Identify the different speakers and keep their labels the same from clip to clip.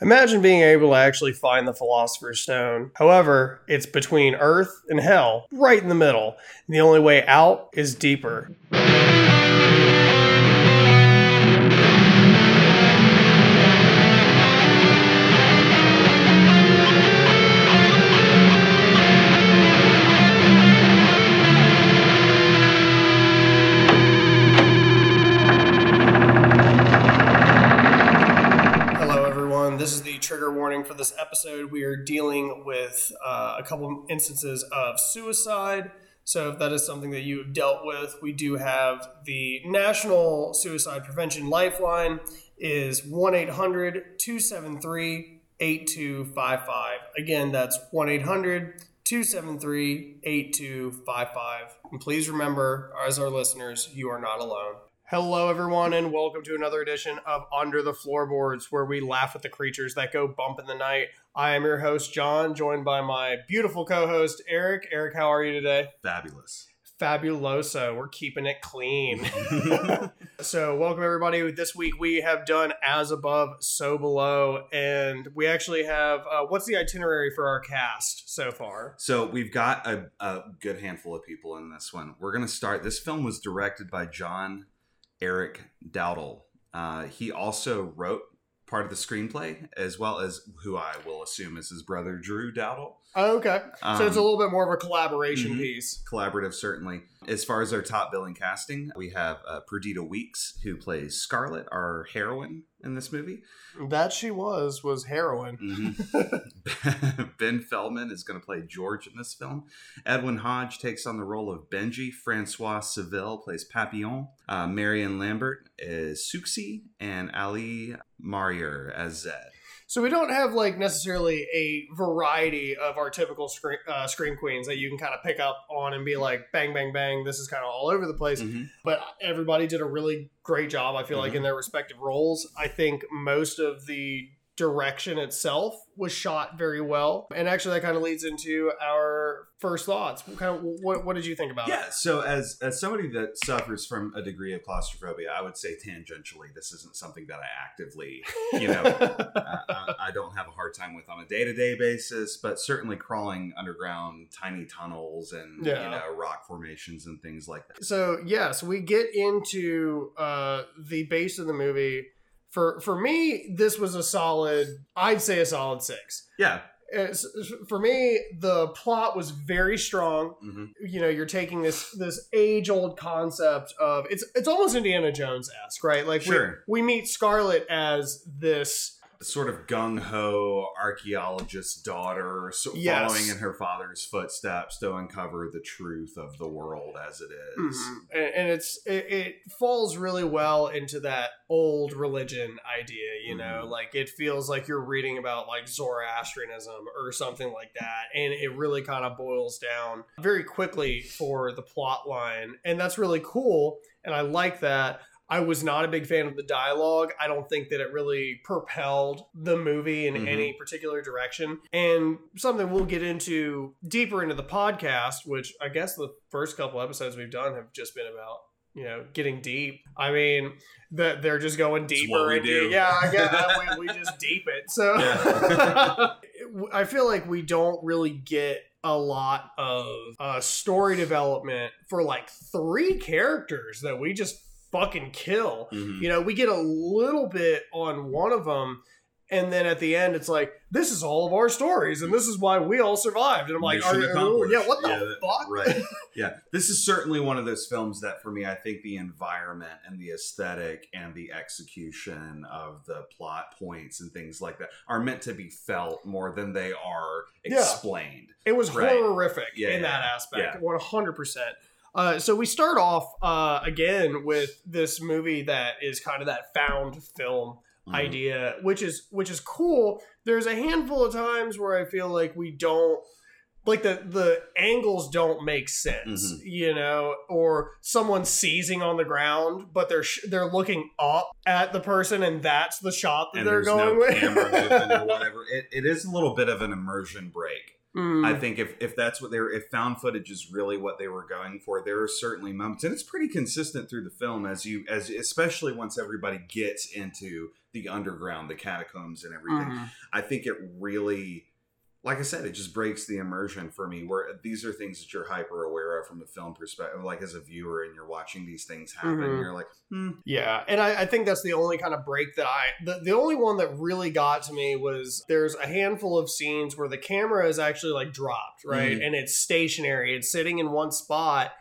Speaker 1: Imagine being able to actually find the Philosopher's Stone. However, it's between Earth and Hell, right in the middle. And the only way out is deeper. This episode. We are dealing with uh, a couple instances of suicide. So, if that is something that you have dealt with, we do have the National Suicide Prevention Lifeline is 1-800-273-8255. Again, that's 1-800-273-8255. And please remember, as our listeners, you are not alone. Hello, everyone, and welcome to another edition of Under the Floorboards, where we laugh at the creatures that go bump in the night. I am your host, John, joined by my beautiful co host, Eric. Eric, how are you today?
Speaker 2: Fabulous.
Speaker 1: Fabuloso. We're keeping it clean. so, welcome, everybody. This week we have done As Above, So Below, and we actually have uh, what's the itinerary for our cast so far?
Speaker 2: So we've got a, a good handful of people in this one. We're going to start. This film was directed by John Erick Dowdle. Uh, he also wrote part of the screenplay, as well as who I will assume is his brother Drew Dowdle.
Speaker 1: Oh, okay. so, it's a
Speaker 2: Um,
Speaker 1: little bit more of a collaboration
Speaker 2: mhm.
Speaker 1: piece.
Speaker 2: Collaborative, certainly. As far as our top billing casting, we have uh, Perdita Weeks, who plays Scarlet, our heroine in this movie.
Speaker 1: That she was, was heroin.
Speaker 2: Mhm. ben Feldman is going to play George in this film. Edwin Hodge takes on the role of Benji. Francois Civil plays Papillon. Uh, Marion Lambert is Souxie, and Ali Marhyar as Zed.
Speaker 1: So we don't have like necessarily a variety of our typical scream, uh, scream queens that you can kind of pick up on and be like, bang, bang, bang. This is kind of all over the place.
Speaker 2: Mhm.
Speaker 1: But everybody did a really great job. I feel like
Speaker 2: Mhm.
Speaker 1: in their respective roles. I think most of the direction itself was shot very well, and actually that kind of leads into our first thoughts. What kind of what, what did you think about it?
Speaker 2: Yeah, so as as somebody that suffers from a degree of claustrophobia, I would say tangentially, this isn't something that I actively, you know, I, I, I don't have a hard time with on a day to day basis, but certainly crawling underground tiny tunnels and
Speaker 1: Yeah.
Speaker 2: you know rock formations and things like that.
Speaker 1: so yes, we get into uh, the base of the movie. For for me, this was a solid. I'd say a solid six.
Speaker 2: Yeah,
Speaker 1: It's, for me, the plot was very strong.
Speaker 2: hmm
Speaker 1: You know, you're taking this this age old concept of it's it's almost Indiana Jones esque, right? Like
Speaker 2: Sure.
Speaker 1: we we meet Scarlet as this
Speaker 2: sort of gung ho archaeologist's daughter, so
Speaker 1: Yes.
Speaker 2: following in her father's footsteps to uncover the truth of the world as it is.
Speaker 1: Mhm. and, and it's it, it falls really well into that old religion idea you know
Speaker 2: Mhm.
Speaker 1: like it feels like you're reading about like zoroastrianism or something like that and it really kind of boils down very quickly for the plot line and that's really cool and i like that I was not a big fan of the dialogue. I don't think that it really propelled the movie in
Speaker 2: Mhm.
Speaker 1: any particular direction. And something we'll get into deeper into the podcast, which I guess the first couple episodes we've done have just been about, you know, getting deep. I mean, that they're just going deeper and
Speaker 2: do.
Speaker 1: yeah, I guess we, we just deep it. So
Speaker 2: Yeah.
Speaker 1: I feel like we don't really get a lot of uh, story development for like three characters that we just fucking kill.
Speaker 2: Mhm.
Speaker 1: You know, we get a little bit on one of them, and then at the end, it's like, this is all of our stories, and this is why we all survived. And I'm like, are,
Speaker 2: accomplished.
Speaker 1: yeah, what the
Speaker 2: Yeah, that-
Speaker 1: fuck?
Speaker 2: right yeah this is certainly one of those films that for me i think the environment and the aesthetic and the execution of the plot points and things like that are meant to be felt more than they are
Speaker 1: Yeah.
Speaker 2: explained
Speaker 1: It was
Speaker 2: Right.
Speaker 1: horrific
Speaker 2: Yeah,
Speaker 1: in that aspect,
Speaker 2: yeah.
Speaker 1: one hundred percent. Uh, so we start off uh, again with this movie that is kind of that found film
Speaker 2: Mhm.
Speaker 1: idea, which is which is cool. There's a handful of times where I feel like we don't like the the angles don't make sense,
Speaker 2: Mhm.
Speaker 1: you know, or someone seizing on the ground, but they're sh- they're looking up at the person, and that's the shot that
Speaker 2: and
Speaker 1: they're going
Speaker 2: no
Speaker 1: with.
Speaker 2: or whatever it, it is a little bit of an immersion break
Speaker 1: Mm.
Speaker 2: I think if, if that's what they're if found footage is really what they were going for, there are certainly moments, and it's pretty consistent through the film as you, as especially once everybody gets into the underground, the catacombs, and everything.
Speaker 1: Mhm.
Speaker 2: I think it really, like I said, it just breaks the immersion for me. Where these are things that you're hyper aware of from a film perspective, like as a viewer, and you're watching these things happen.
Speaker 1: Mhm.
Speaker 2: You're like, hmm,
Speaker 1: Yeah, and I, I think that's the only kind of break that I the, the only one that really got to me was there's a handful of scenes where the camera is actually like dropped, right?
Speaker 2: Mhm.
Speaker 1: And it's stationary, it's sitting in one spot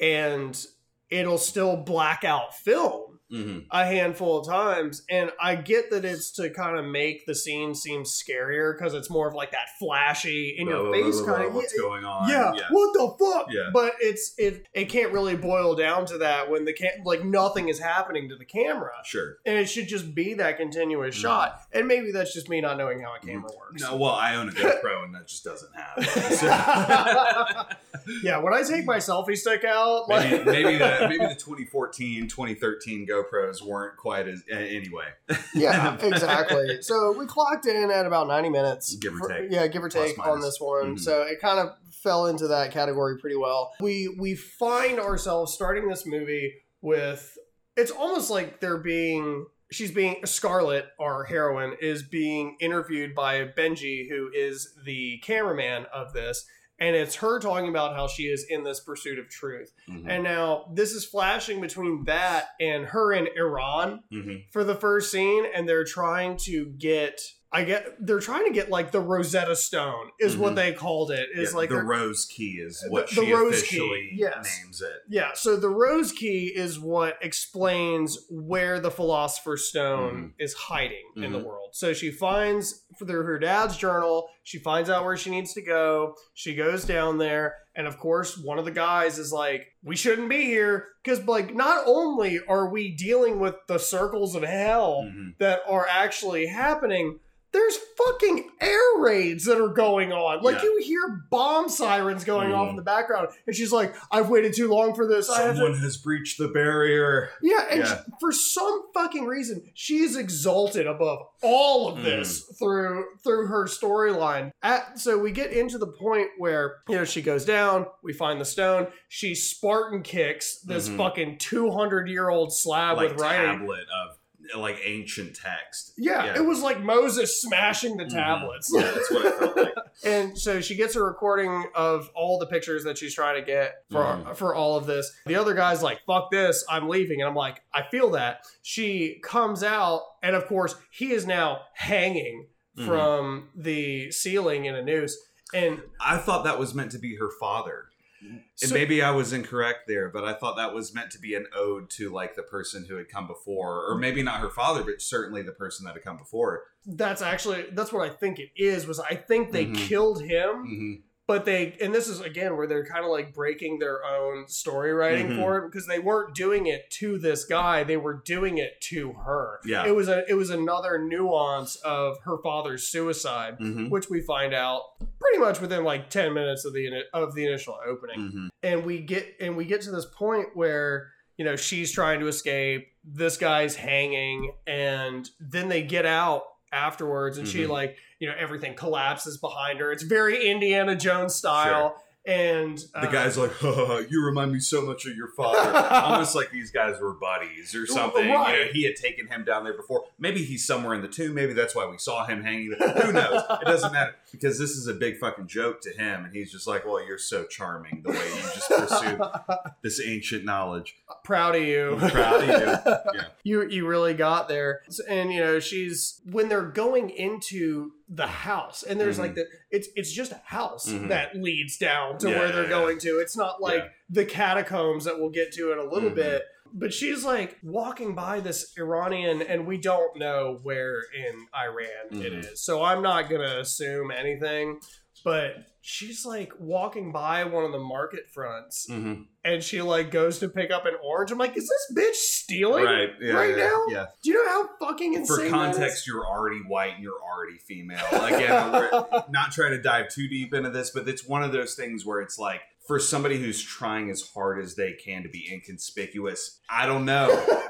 Speaker 1: and it'll still black out film
Speaker 2: mhm.
Speaker 1: a handful of times. And I get that it's to kind of make the scene seem scarier because it's more of like that flashy in your
Speaker 2: Blah,
Speaker 1: face kind of
Speaker 2: what's going on?
Speaker 1: yeah, what the fuck?
Speaker 2: Yeah.
Speaker 1: But it's it it can't really boil down to that when the cam- like nothing is happening to the camera.
Speaker 2: sure.
Speaker 1: And it should just be that continuous
Speaker 2: No.
Speaker 1: shot. And maybe that's just me not knowing how a camera works.
Speaker 2: No, well, I own a GoPro, and that just doesn't happen.
Speaker 1: yeah, when I take my selfie stick out, like
Speaker 2: maybe, maybe the maybe the 2014, 2013 GoPros weren't quite as a- anyway.
Speaker 1: yeah, exactly. So we clocked in at about 90 minutes.
Speaker 2: Give or
Speaker 1: For-
Speaker 2: take.
Speaker 1: Yeah, give or
Speaker 2: Plus,
Speaker 1: take on this one.
Speaker 2: Mhm.
Speaker 1: So it kind of fell into that category pretty well. We we find ourselves starting this movie with it's almost like they're being she's being Scarlet, our heroine, is being interviewed by Benji, who is the cameraman of this. And it's her talking about how she is in this pursuit of truth.
Speaker 2: Mhm.
Speaker 1: And now this is flashing between that and her in Iran
Speaker 2: Mhm.
Speaker 1: for the first scene and they're trying to get I get they're trying to get like the Rosetta Stone is what
Speaker 2: Mhm.
Speaker 1: they called it. Is
Speaker 2: Yeah,
Speaker 1: like
Speaker 2: the rose key is what
Speaker 1: The- the
Speaker 2: she
Speaker 1: rose key, yes.
Speaker 2: names it.
Speaker 1: yeah, so the rose key is what explains where the philosopher's stone is hiding in the
Speaker 2: Mhm.
Speaker 1: world. So she finds through her dad's journal, she finds out where she needs to go. She goes down there, and of course, one of the guys is like, "We shouldn't be here," because like not only are we dealing with the circles of hell
Speaker 2: Mhm.
Speaker 1: that are actually happening. There's fucking air raids that are going on. Like
Speaker 2: Yeah.
Speaker 1: you hear bomb sirens going off
Speaker 2: Mhm.
Speaker 1: in the background, and she's like, "I've waited too long for this." I have to-"
Speaker 2: Someone has breached the barrier.
Speaker 1: yeah, and
Speaker 2: Yeah.
Speaker 1: she- for some fucking reason, she's exalted above all of this
Speaker 2: Mm.
Speaker 1: through through her storyline. At so we get into the point where you know she goes down. We find the stone. She Spartan kicks this
Speaker 2: Mhm.
Speaker 1: fucking two hundred year old slab
Speaker 2: like
Speaker 1: with writing.
Speaker 2: tablet of like ancient text.
Speaker 1: Yeah,
Speaker 2: Yeah.
Speaker 1: it was like Moses smashing the
Speaker 2: Mhm.
Speaker 1: tablets.
Speaker 2: Yeah, that's what it felt like.
Speaker 1: and so she gets a recording of all the pictures that she's trying to get for
Speaker 2: Mhm.
Speaker 1: for all of this. The other guy's like, "Fuck this, I'm leaving," and I'm like, "I feel that." She comes out, and of course, he is now hanging
Speaker 2: Mhm.
Speaker 1: from the ceiling in a noose. And
Speaker 2: I thought that was meant to be her father. And
Speaker 1: so-
Speaker 2: maybe I was incorrect there, but I thought that was meant to be an ode to like the person who had come before, or maybe not her father, but certainly the person that had come before.
Speaker 1: that's actually that's what I think it is. Was I think they
Speaker 2: Mhm.
Speaker 1: killed him.
Speaker 2: hmm
Speaker 1: but they and this is again where they're kind of like breaking their own story writing
Speaker 2: Mhm.
Speaker 1: for it because they weren't doing it to this guy they were doing it to her
Speaker 2: Yeah.
Speaker 1: it was a it was another nuance of her father's suicide
Speaker 2: hmm
Speaker 1: which we find out pretty much within like 10 minutes of the of the initial opening
Speaker 2: hmm
Speaker 1: and we get and we get to this point where you know she's trying to escape this guy's hanging and then they get out afterwards and she
Speaker 2: Mhm.
Speaker 1: like you know everything collapses behind her. It's very indiana jones style and
Speaker 2: The
Speaker 1: uh,
Speaker 2: guy's like, "You remind me so much of your father." Almost like these guys were buddies or something. You know, he had taken him down there before. Maybe he's somewhere in the tomb. Maybe that's why we saw him hanging. there. Who knows? It doesn't matter because this is a big fucking joke to him, and he's just like, "Well, you're so charming the way you just pursue this ancient knowledge."
Speaker 1: proud of you
Speaker 2: I'm proud of you. Yeah.
Speaker 1: you you really got there and you know she's when they're going into the house and there's
Speaker 2: Mhm.
Speaker 1: like the it's it's just a house
Speaker 2: Mhm.
Speaker 1: that leads down to
Speaker 2: Yeah,
Speaker 1: where they're
Speaker 2: yeah,
Speaker 1: going to it's not like
Speaker 2: Yeah.
Speaker 1: the catacombs that we'll get to in a little
Speaker 2: Mhm.
Speaker 1: bit but she's like walking by this Iranian and we don't know where in Iran it
Speaker 2: Mhm.
Speaker 1: is so I'm not gonna assume anything but she's like walking by one of the market fronts
Speaker 2: Mhm.
Speaker 1: and she like goes to pick up an orange I'm like is this bitch stealing
Speaker 2: Right. Yeah,
Speaker 1: right
Speaker 2: yeah,
Speaker 1: now?
Speaker 2: Yeah.
Speaker 1: do you know how fucking insane
Speaker 2: For context, you're already white and you're already female. Again, not trying to dive too deep into this, but it's one of those things where it's like for somebody who's trying as hard as they can to be inconspicuous, I don't know.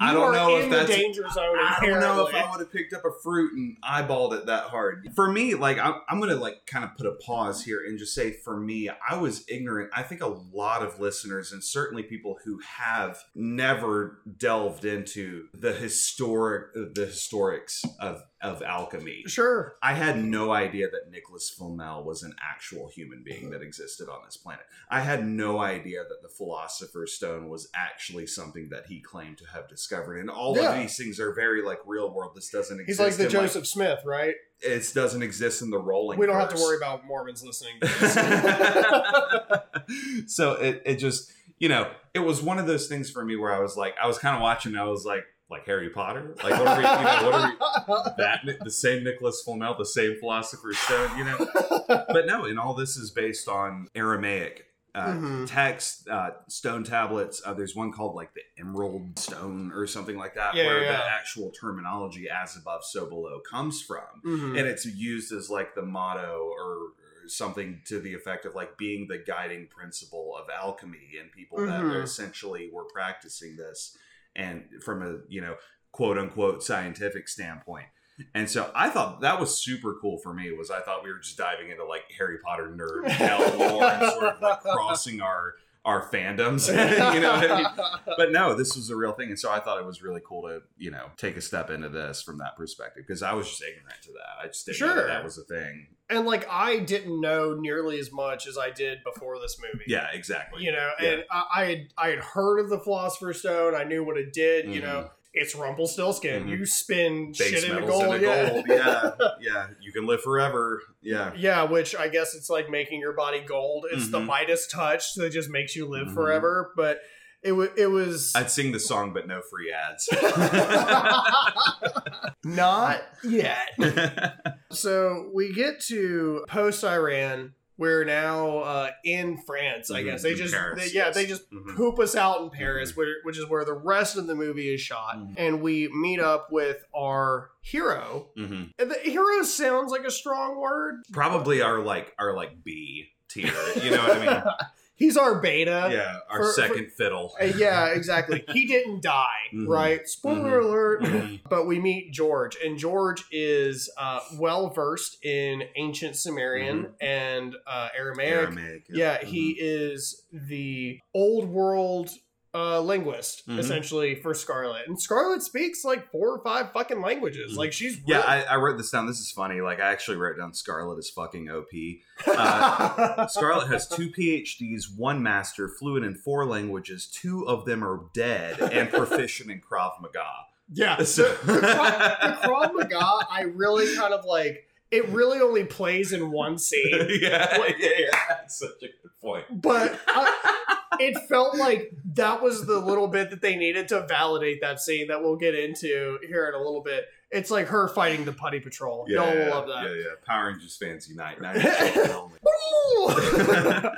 Speaker 2: I don't know if
Speaker 1: the
Speaker 2: that's
Speaker 1: danger zone.
Speaker 2: I don't know if. I would have picked up a fruit and eyeballed it that hard. For me, like I'm, I'm gonna like kind of put a pause here and just say, for me, I was ignorant. I think a lot of listeners and certainly people who have never delved into the historic, the historics of of alchemy.
Speaker 1: Sure.
Speaker 2: I had no idea that Nicholas Flamel was an actual human being that existed on this planet. I had no idea that the Philosopher's Stone was actually something that he claimed to have discovered. And all
Speaker 1: Yeah.
Speaker 2: of these things are very like real world. This doesn't exist.
Speaker 1: He's like the Joseph Smith, right?
Speaker 2: it doesn't exist in the rolling.
Speaker 1: We don't have to worry about Mormons listening to
Speaker 2: so it, it just you know it was one of those things for me where I was like I was kind of watching I was like like Harry Potter like what are we you know what are we that the same Nicholas Flamel the same Philosopher's Stone you know but no and all this is based on Aramaic uh,
Speaker 1: Mhm.
Speaker 2: text uh, stone tablets uh, there's one called like the emerald stone or something like that
Speaker 1: Yeah,
Speaker 2: where
Speaker 1: yeah,
Speaker 2: the actual terminology as above so below comes from
Speaker 1: Mhm.
Speaker 2: and it's used as like the motto or something to the effect of like being the guiding principle of alchemy and people that
Speaker 1: Mhm.
Speaker 2: are essentially were practicing this and from a you know quote unquote scientific standpoint. And so i thought that was super cool for me was i thought we were just diving into like harry potter nerd hell lore and sort of like crossing our our fandoms you know what i mean but no, this was a real thing, and so I thought it was really cool to you know take a step into this from that perspective because I was just ignorant to that. I just didn't know
Speaker 1: Sure.
Speaker 2: that, that was a thing.
Speaker 1: and like I didn't know nearly as much as I did before this movie.
Speaker 2: Yeah, exactly.
Speaker 1: You know,
Speaker 2: Yeah.
Speaker 1: and I, I had I had heard of the Philosopher's Stone. I knew what it did. You
Speaker 2: Mhm.
Speaker 1: know, it's Rumpelstiltskin.
Speaker 2: Mhm.
Speaker 1: You spin
Speaker 2: Base
Speaker 1: shit into
Speaker 2: metals
Speaker 1: gold.
Speaker 2: into
Speaker 1: yeah.
Speaker 2: gold. Yeah, yeah. You can live forever. Yeah.
Speaker 1: Yeah, which I guess it's like making your body gold. It's the
Speaker 2: Mhm.
Speaker 1: Midas touch that just makes you live
Speaker 2: Mhm.
Speaker 1: forever. But it was it was
Speaker 2: I'd sing the song, but no free ads.
Speaker 1: not yet. So we get to post Iran. We're now uh, in France. I
Speaker 2: Mhm,
Speaker 1: guess they
Speaker 2: in
Speaker 1: just
Speaker 2: Paris,
Speaker 1: they- yeah
Speaker 2: yes.
Speaker 1: they just
Speaker 2: Mhm.
Speaker 1: poop us out in Paris, where, which is where the rest of the movie is shot,
Speaker 2: Mhm.
Speaker 1: and we meet up with our hero.
Speaker 2: Mhm.
Speaker 1: And the hero sounds like a strong word.
Speaker 2: Probably our like our like B tier. You know what I mean?
Speaker 1: He's our beta.
Speaker 2: Yeah, our
Speaker 1: For-
Speaker 2: second fiddle.
Speaker 1: Uh, yeah, exactly. He didn't die,
Speaker 2: Mhm.
Speaker 1: right? Spoiler
Speaker 2: Mhm.
Speaker 1: alert.
Speaker 2: Mhm.
Speaker 1: But we meet George, and George is uh, well versed in ancient Sumerian and uh, Aramaic.
Speaker 2: Aramaic.
Speaker 1: Yeah, he is the old world uh, linguist,
Speaker 2: Mhm.
Speaker 1: essentially, for Scarlet. And Scarlet speaks like four or five fucking languages.
Speaker 2: Mhm.
Speaker 1: Like, she's.
Speaker 2: Yeah, I, I wrote this down. This is funny. Like, I actually wrote down Scarlet is fucking OP. uh, Scarlet has two PhDs, one master, fluent in four languages. Two of them are dead and proficient in Krav Maga.
Speaker 1: yeah.
Speaker 2: So-
Speaker 1: the, the, Krav, the Krav Maga, I really kind of like. It really only plays in one scene.
Speaker 2: yeah, yeah, yeah. That's such a good point.
Speaker 1: but I, it felt like that was the little bit that they needed to validate that scene that we'll get into here in a little bit. It's like her fighting the Putty Patrol.
Speaker 2: Yeah,
Speaker 1: Y'all will love that.
Speaker 2: Yeah, yeah. Power Rangers fans unite. Now you're children only.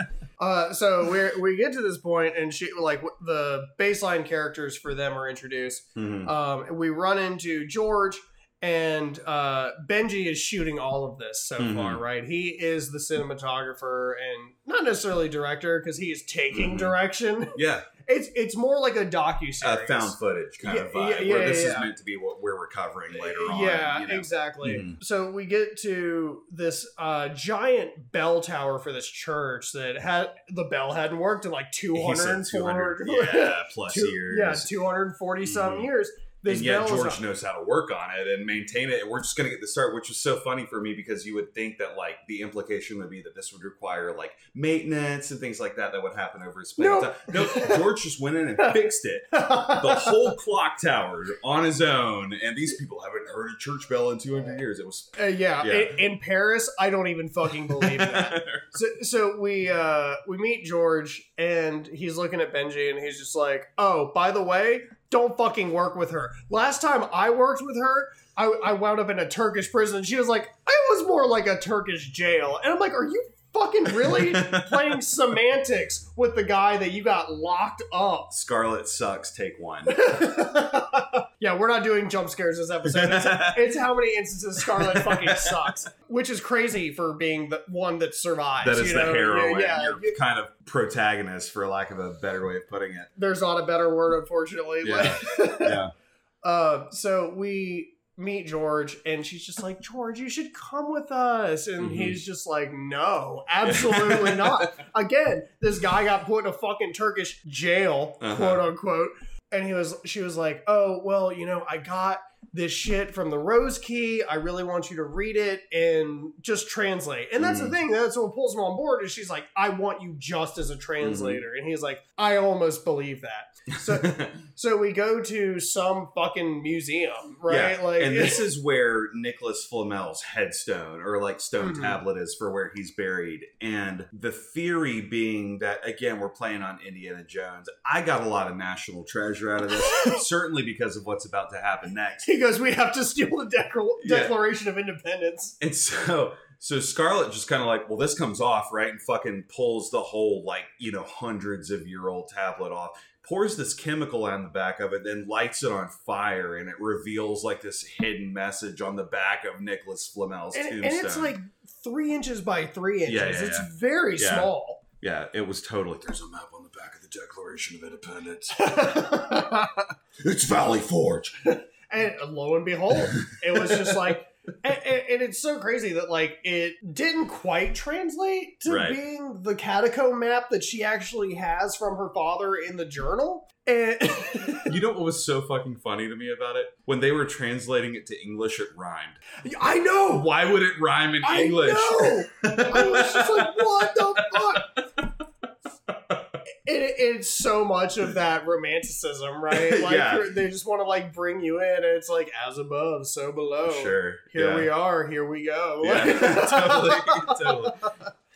Speaker 1: uh, so we we get to this point, and she like the baseline characters for them are introduced.
Speaker 2: Mhm.
Speaker 1: Um, we run into George, and uh, Benji is shooting all of this so
Speaker 2: Mhm.
Speaker 1: far, right? He is the cinematographer and not necessarily director because he is taking
Speaker 2: Mhm.
Speaker 1: direction.
Speaker 2: Yeah,
Speaker 1: It's it's more like a docu
Speaker 2: a
Speaker 1: series.
Speaker 2: found footage kind of vibe.
Speaker 1: yeah, yeah,
Speaker 2: where this
Speaker 1: yeah,
Speaker 2: is meant to be what we're recovering later on.
Speaker 1: Yeah,
Speaker 2: you know.
Speaker 1: exactly.
Speaker 2: Mhm.
Speaker 1: So we get to this uh, giant bell tower for this church that had the bell hadn't worked in like two
Speaker 2: He
Speaker 1: hundred
Speaker 2: said
Speaker 1: and
Speaker 2: 200,
Speaker 1: four,
Speaker 2: yeah, plus
Speaker 1: two,
Speaker 2: years.
Speaker 1: yeah, two hundred forty something
Speaker 2: Mhm.
Speaker 1: years.
Speaker 2: And yet George
Speaker 1: not-
Speaker 2: knows how to work on it and maintain it. And we're just going to get the start, which is so funny for me because you would think that like the implication would be that this would require like maintenance and things like that that would happen over a span
Speaker 1: No.
Speaker 2: of time. No, George just went in and fixed it. The whole clock tower on his own, and these people haven't heard a church bell in 200 years. It was
Speaker 1: Uh, yeah,
Speaker 2: Yeah.
Speaker 1: In, in Paris, I don't even fucking believe that. so, so we uh, we meet George, and he's looking at Benji, and he's just like, "Oh, by the way, don't fucking work with her." Last time I worked with her, I, I wound up in a Turkish prison. She was like, "I was more like a Turkish jail," and I'm like, "Are you fucking really playing semantics with the guy that you got locked up.
Speaker 2: Scarlet sucks. Take one.
Speaker 1: yeah, we're not doing jump scares this episode. It's, it's how many instances Scarlet fucking sucks, which is crazy for being the one that survives.
Speaker 2: that is
Speaker 1: you
Speaker 2: the
Speaker 1: know?
Speaker 2: heroine.
Speaker 1: Yeah,
Speaker 2: You're kind of protagonist, for lack of a better way of putting it.
Speaker 1: there's not a better word, unfortunately.
Speaker 2: Yeah. Yeah.
Speaker 1: Uh, so we meet George, and she's just like, George, you should come with us. And
Speaker 2: Mhm.
Speaker 1: he's just like, no, absolutely not. Again, this guy got put in a fucking Turkish jail,
Speaker 2: Uh-huh.
Speaker 1: quote unquote. And he was, she was like, oh, well, you know, I got this shit from the Rose Key. I really want you to read it and just translate. And that's
Speaker 2: Mhm.
Speaker 1: the thing. That's what pulls him on board. Is she's like, I want you just as a translator. And he's like, I almost believe that. So, so we go to some fucking museum, right?
Speaker 2: Yeah,
Speaker 1: Like,
Speaker 2: and this is where Nicholas Flamel's headstone or like stone
Speaker 1: Mhm.
Speaker 2: tablet is for where he's buried. And the theory being that again we're playing on Indiana Jones. I got a lot of national treasure out of this, certainly because of what's about to happen next.
Speaker 1: Goes, we have to steal the
Speaker 2: Yeah.
Speaker 1: Declaration of Independence.
Speaker 2: And so so Scarlet just kind of like, well, this comes off, right? And fucking pulls the whole like, you know, hundreds of year old tablet off. Pours this chemical on the back of it, then lights it on fire, and it reveals like this hidden message on the back of Nicholas Flamel's
Speaker 1: And,
Speaker 2: tombstone.
Speaker 1: and it's like three inches by three inches.
Speaker 2: Yeah, yeah,
Speaker 1: it's very small.
Speaker 2: yeah, it was totally. There's a map on the back of the Declaration of Independence. it's Valley Forge.
Speaker 1: lo and behold, it was just like. And, and- and it's so crazy that like it didn't quite translate to
Speaker 2: Right.
Speaker 1: being the catacomb map that she actually has from her father in the journal. And
Speaker 2: You know what was so fucking funny to me about it? When they were translating it to English, it rhymed.
Speaker 1: I know,
Speaker 2: Why would it rhyme in
Speaker 1: I
Speaker 2: English?
Speaker 1: know. I was just like, what the fuck? It, it's so much of that romanticism, right? Like
Speaker 2: Yeah.
Speaker 1: they just want to like bring you in, and it's like as above, so below.
Speaker 2: Sure.
Speaker 1: Here
Speaker 2: yeah.
Speaker 1: we are. Here we go.
Speaker 2: Yeah, totally, totally.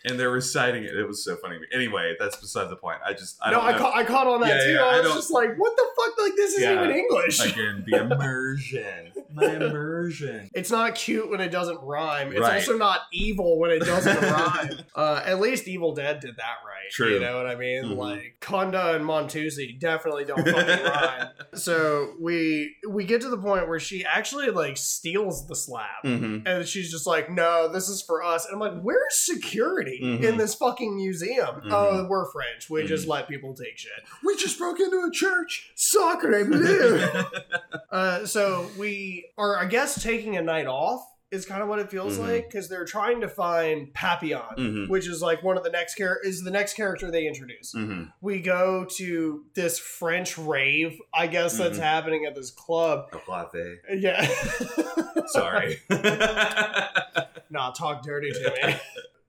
Speaker 2: And they're reciting it. It was so funny. Anyway, that's beside the point. I just I
Speaker 1: no,
Speaker 2: don't
Speaker 1: I,
Speaker 2: know.
Speaker 1: ca- I caught on that
Speaker 2: Yeah,
Speaker 1: too.
Speaker 2: I
Speaker 1: I was
Speaker 2: don't-
Speaker 1: just like, what the fuck? Like this isn't even English.
Speaker 2: Again, the immersion. My immersion.
Speaker 1: It's not cute when it doesn't rhyme. It's
Speaker 2: Right.
Speaker 1: also not evil when it doesn't rhyme. Uh, at least Evil Dead did that right.
Speaker 2: True.
Speaker 1: You know what I mean?
Speaker 2: Mhm.
Speaker 1: Like Kunda and Montuzzi definitely don't fucking rhyme. So we we get to the point where she actually like steals the slab.
Speaker 2: Mm-hmm.
Speaker 1: And she's just like, no, this is for us. And I'm like, where's security
Speaker 2: Mhm.
Speaker 1: in this fucking museum?
Speaker 2: Mhm.
Speaker 1: Oh, we're French. We just
Speaker 2: Mhm.
Speaker 1: let people take shit.
Speaker 2: We just broke into a church.
Speaker 1: Sacre bleu. uh, so we are, I guess, taking a night off is kind of what it feels
Speaker 2: Mhm.
Speaker 1: like because they're trying to find Papillon,
Speaker 2: Mhm.
Speaker 1: which is like one of the next character is the next character they introduce.
Speaker 2: Mm-hmm.
Speaker 1: We go to this French rave, I guess that's
Speaker 2: Mhm.
Speaker 1: happening at this club.
Speaker 2: A latte.
Speaker 1: Yeah.
Speaker 2: Sorry.
Speaker 1: nah, talk dirty to me.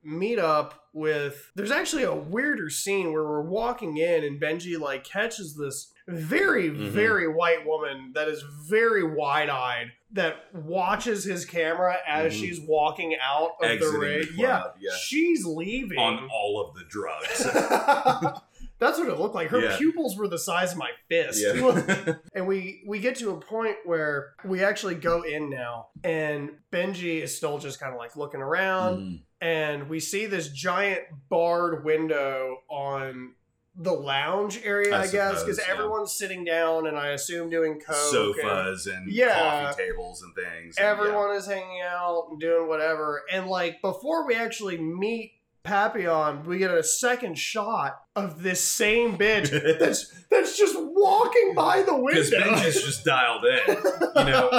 Speaker 1: Meet up with. There's actually a weirder scene where we're walking in and Benji like catches this very,
Speaker 2: Mhm.
Speaker 1: very white woman that is very wide eyed that watches his camera as
Speaker 2: Mhm.
Speaker 1: she's walking out of
Speaker 2: Exiting
Speaker 1: the
Speaker 2: the club,
Speaker 1: yeah,
Speaker 2: yeah.
Speaker 1: she's leaving.
Speaker 2: On all of the drugs.
Speaker 1: That's what it looked like. Her
Speaker 2: Yeah.
Speaker 1: pupils were the size of my fist.
Speaker 2: yeah.
Speaker 1: And we we get to a point where we actually go in now, and Benji is still just kind of like looking around,
Speaker 2: Mhm.
Speaker 1: and we see this giant barred window on the lounge area,
Speaker 2: I
Speaker 1: I, guess, because
Speaker 2: yeah.
Speaker 1: everyone's sitting down, and I assume doing coke.
Speaker 2: Sofas and
Speaker 1: Yeah.
Speaker 2: coffee tables and things. and yeah.
Speaker 1: everyone is hanging out and doing whatever, and like before we actually meet Papillon, we get a second shot of this same bitch that's that's just walking by the window.
Speaker 2: Because Benj is just dialed in. You know,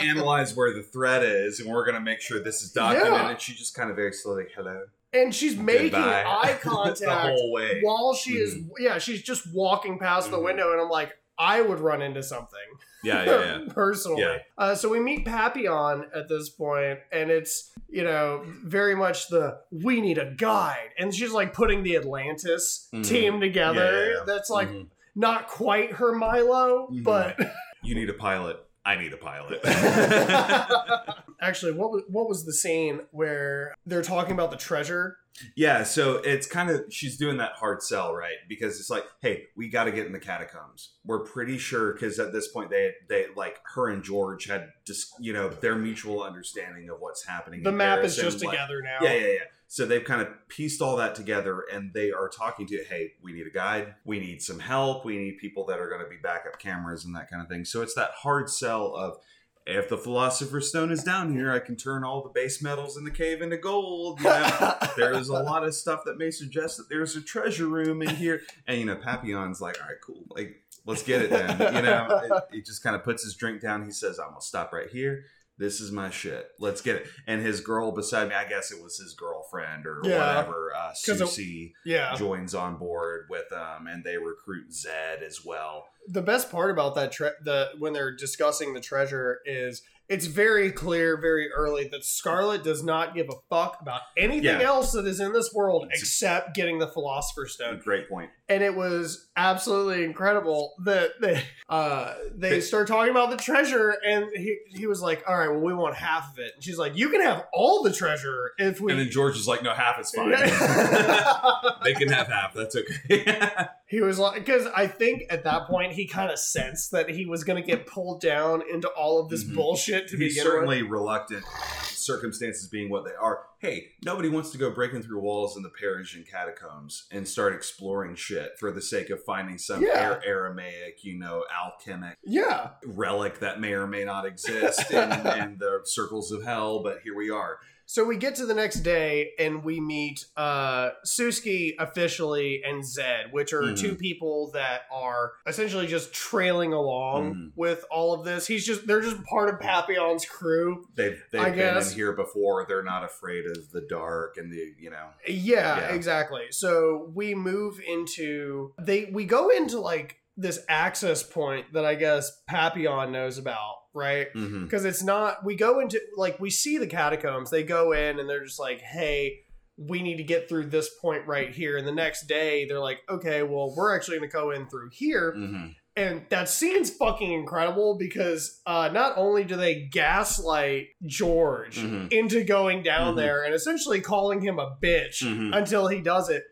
Speaker 2: analyze where the threat is, and we're gonna make sure this is documented.
Speaker 1: Yeah.
Speaker 2: And she just kind of very slowly, hello,
Speaker 1: and she's making
Speaker 2: Goodbye."
Speaker 1: eye contact while she is yeah she's just walking past the
Speaker 2: Mhm.
Speaker 1: window and i'm like i would run into something
Speaker 2: Yeah, yeah, yeah.
Speaker 1: personally
Speaker 2: Yeah.
Speaker 1: uh, so we meet papillon at this point and it's you know very much the we need a guide and she's like putting the atlantis
Speaker 2: Mhm.
Speaker 1: team together
Speaker 2: Yeah,
Speaker 1: that's like
Speaker 2: Mhm.
Speaker 1: not quite her milo
Speaker 2: Mhm.
Speaker 1: but
Speaker 2: you need a pilot. I need a pilot.
Speaker 1: actually what was, what was the scene where they're talking about the treasure
Speaker 2: yeah, so it's kind of she's doing that hard sell, right? Because it's like, hey, we got to get in the catacombs. We're pretty sure because at this point they they like her and George had just you know their mutual understanding of what's happening.
Speaker 1: the map
Speaker 2: Paris
Speaker 1: is just
Speaker 2: and, like,
Speaker 1: together now
Speaker 2: Yeah, yeah, yeah. So they've kind of pieced all that together and they are talking to, hey, we need a guide, we need some help, we need people that are going to be backup cameras and that kind of thing. So it's that hard sell of if the philosopher's stone is down here, I can turn all the base metals in the cave into gold. You know, there's a lot of stuff that may suggest that there's a treasure room in here. And you know, Papillon's like, all right, cool, like let's get it then. You know, it, he just kind of puts his drink down. He says, I'm gonna stop right here. This is my shit. Let's get it. And his girl beside me, I guess it was his girlfriend or
Speaker 1: Yeah.
Speaker 2: whatever. Uh,
Speaker 1: 'Cause it-
Speaker 2: Susie
Speaker 1: Yeah.
Speaker 2: joins on board with them, and they recruit Zed as well.
Speaker 1: the best part about that tre- the when they're discussing the treasure is it's very clear very early that Scarlet does not give a fuck about anything
Speaker 2: Yeah.
Speaker 1: else that is in this world
Speaker 2: It's-
Speaker 1: except getting the philosopher's stone
Speaker 2: Great point.
Speaker 1: and it was absolutely incredible that they uh they
Speaker 2: They-
Speaker 1: start talking about the treasure and he he was like all right well we want half of it and she's like you can have all the treasure if we
Speaker 2: And then George is like, no, half is fine. they can have half. That's okay.
Speaker 1: He was like, because I think at that point he kind of sensed that he was going to get pulled down into all of this
Speaker 2: Mhm.
Speaker 1: bullshit to
Speaker 2: He's
Speaker 1: begin
Speaker 2: certainly reluctant, circumstances being what they are. Hey, nobody wants to go breaking through walls in the Parisian catacombs and start exploring shit for the sake of finding some
Speaker 1: Yeah.
Speaker 2: Ar- Aramaic, you know, alchemic.
Speaker 1: Yeah,
Speaker 2: relic that may or may not exist in, in the circles of hell, but here we are.
Speaker 1: So we get to the next day and we meet uh Suski officially and Zed, which are
Speaker 2: Mhm.
Speaker 1: two people that are essentially just trailing along
Speaker 2: Mhm.
Speaker 1: with all of this. He's just they're just part of Papillon's crew.
Speaker 2: They've, they've
Speaker 1: I
Speaker 2: been
Speaker 1: guess.
Speaker 2: in here before. They're not afraid of the dark and the, you know.
Speaker 1: Yeah,
Speaker 2: Yeah.
Speaker 1: exactly. So we move into they we go into like this access point that I guess Papillon knows about, right? Because it's not we go into like we see the catacombs, they go in and they're just like, hey, we need to get through this point right here. And the next day they're like, okay, well, we're actually gonna go in through here.
Speaker 2: Mhm.
Speaker 1: And that scene's fucking incredible because uh, not only do they gaslight George
Speaker 2: Mhm.
Speaker 1: into going down
Speaker 2: Mhm.
Speaker 1: there and essentially calling him a bitch
Speaker 2: Mhm.
Speaker 1: until he does it,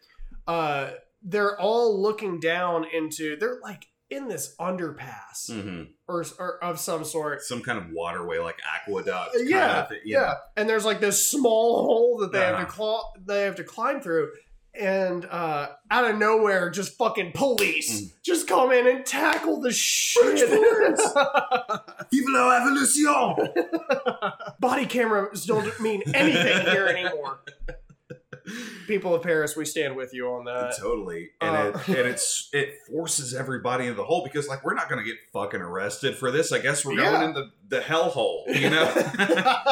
Speaker 1: uh, they're all looking down into, they're like in this underpass
Speaker 2: Mhm.
Speaker 1: or, or of some sort.
Speaker 2: Some kind of waterway, like aqueduct. kind
Speaker 1: Yeah,
Speaker 2: of thing,
Speaker 1: yeah.
Speaker 2: know.
Speaker 1: And there's like this small hole that they have to
Speaker 2: Uh-huh.
Speaker 1: claw, they have to climb through. And uh, out of nowhere, just fucking police
Speaker 2: Mm.
Speaker 1: just come in and tackle the shit.
Speaker 2: Vive la evolution!
Speaker 1: Body cameras don't mean anything here anymore. People of Paris, we stand with you on that.
Speaker 2: totally, and
Speaker 1: uh,
Speaker 2: it and it's it forces everybody into the hole because like we're not gonna get fucking arrested for this. I guess we're going
Speaker 1: Yeah.
Speaker 2: in the the hell hole, you know.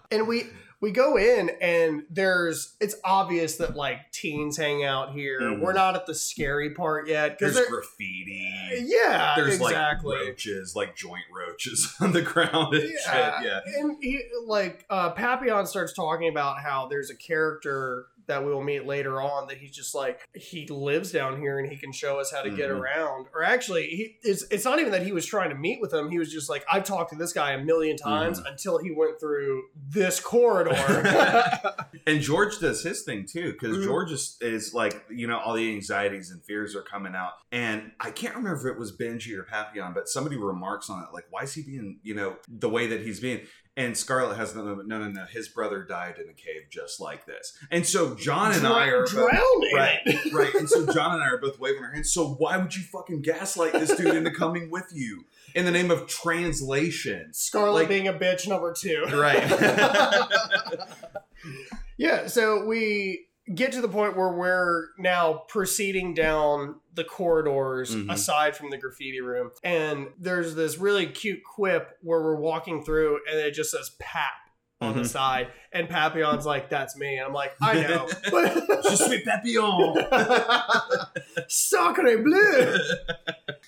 Speaker 1: and we we go in and there's it's obvious that like teens hang out here.
Speaker 2: Mhm.
Speaker 1: We're not at the scary part yet because
Speaker 2: There's graffiti.
Speaker 1: yeah,
Speaker 2: There's
Speaker 1: exactly.
Speaker 2: like roaches, like joint roaches on the ground and
Speaker 1: Yeah.
Speaker 2: shit. Yeah.
Speaker 1: And he, like uh, Papillon starts talking about how there's a character that we will meet later on that he's just like he lives down here and he can show us how to get
Speaker 2: Mhm.
Speaker 1: around. Or actually, he, it's it's not even that he was trying to meet with him. He was just like I've talked to this guy a million times
Speaker 2: Mm-hmm.
Speaker 1: until he went through this corridor.
Speaker 2: And George does his thing too, because
Speaker 1: Mhm.
Speaker 2: George is, is like, you know, all the anxieties and fears are coming out. And I can't remember if it was Benji or Papillon, but somebody remarks on it, like, why is he being, you know, the way that he's being? And Scarlett has the moment, no, no, no, his brother died in a cave just like this. And so John and I are both-
Speaker 1: drowning.
Speaker 2: Right, right. And so John and I are both waving our hands. So why would you fucking gaslight this dude into coming with you in the name of translation?
Speaker 1: Scarlet
Speaker 2: Like-
Speaker 1: being a bitch number two.
Speaker 2: Right.
Speaker 1: Yeah, so we get to the point where we're now proceeding down the corridors
Speaker 2: Mhm.
Speaker 1: aside from the graffiti room. And there's this really cute quip where we're walking through and it just says Pap on the
Speaker 2: Mhm.
Speaker 1: side. And Papillon's like, that's me. And I'm like, I know.
Speaker 2: Je suis Papillon.
Speaker 1: Sacre bleu.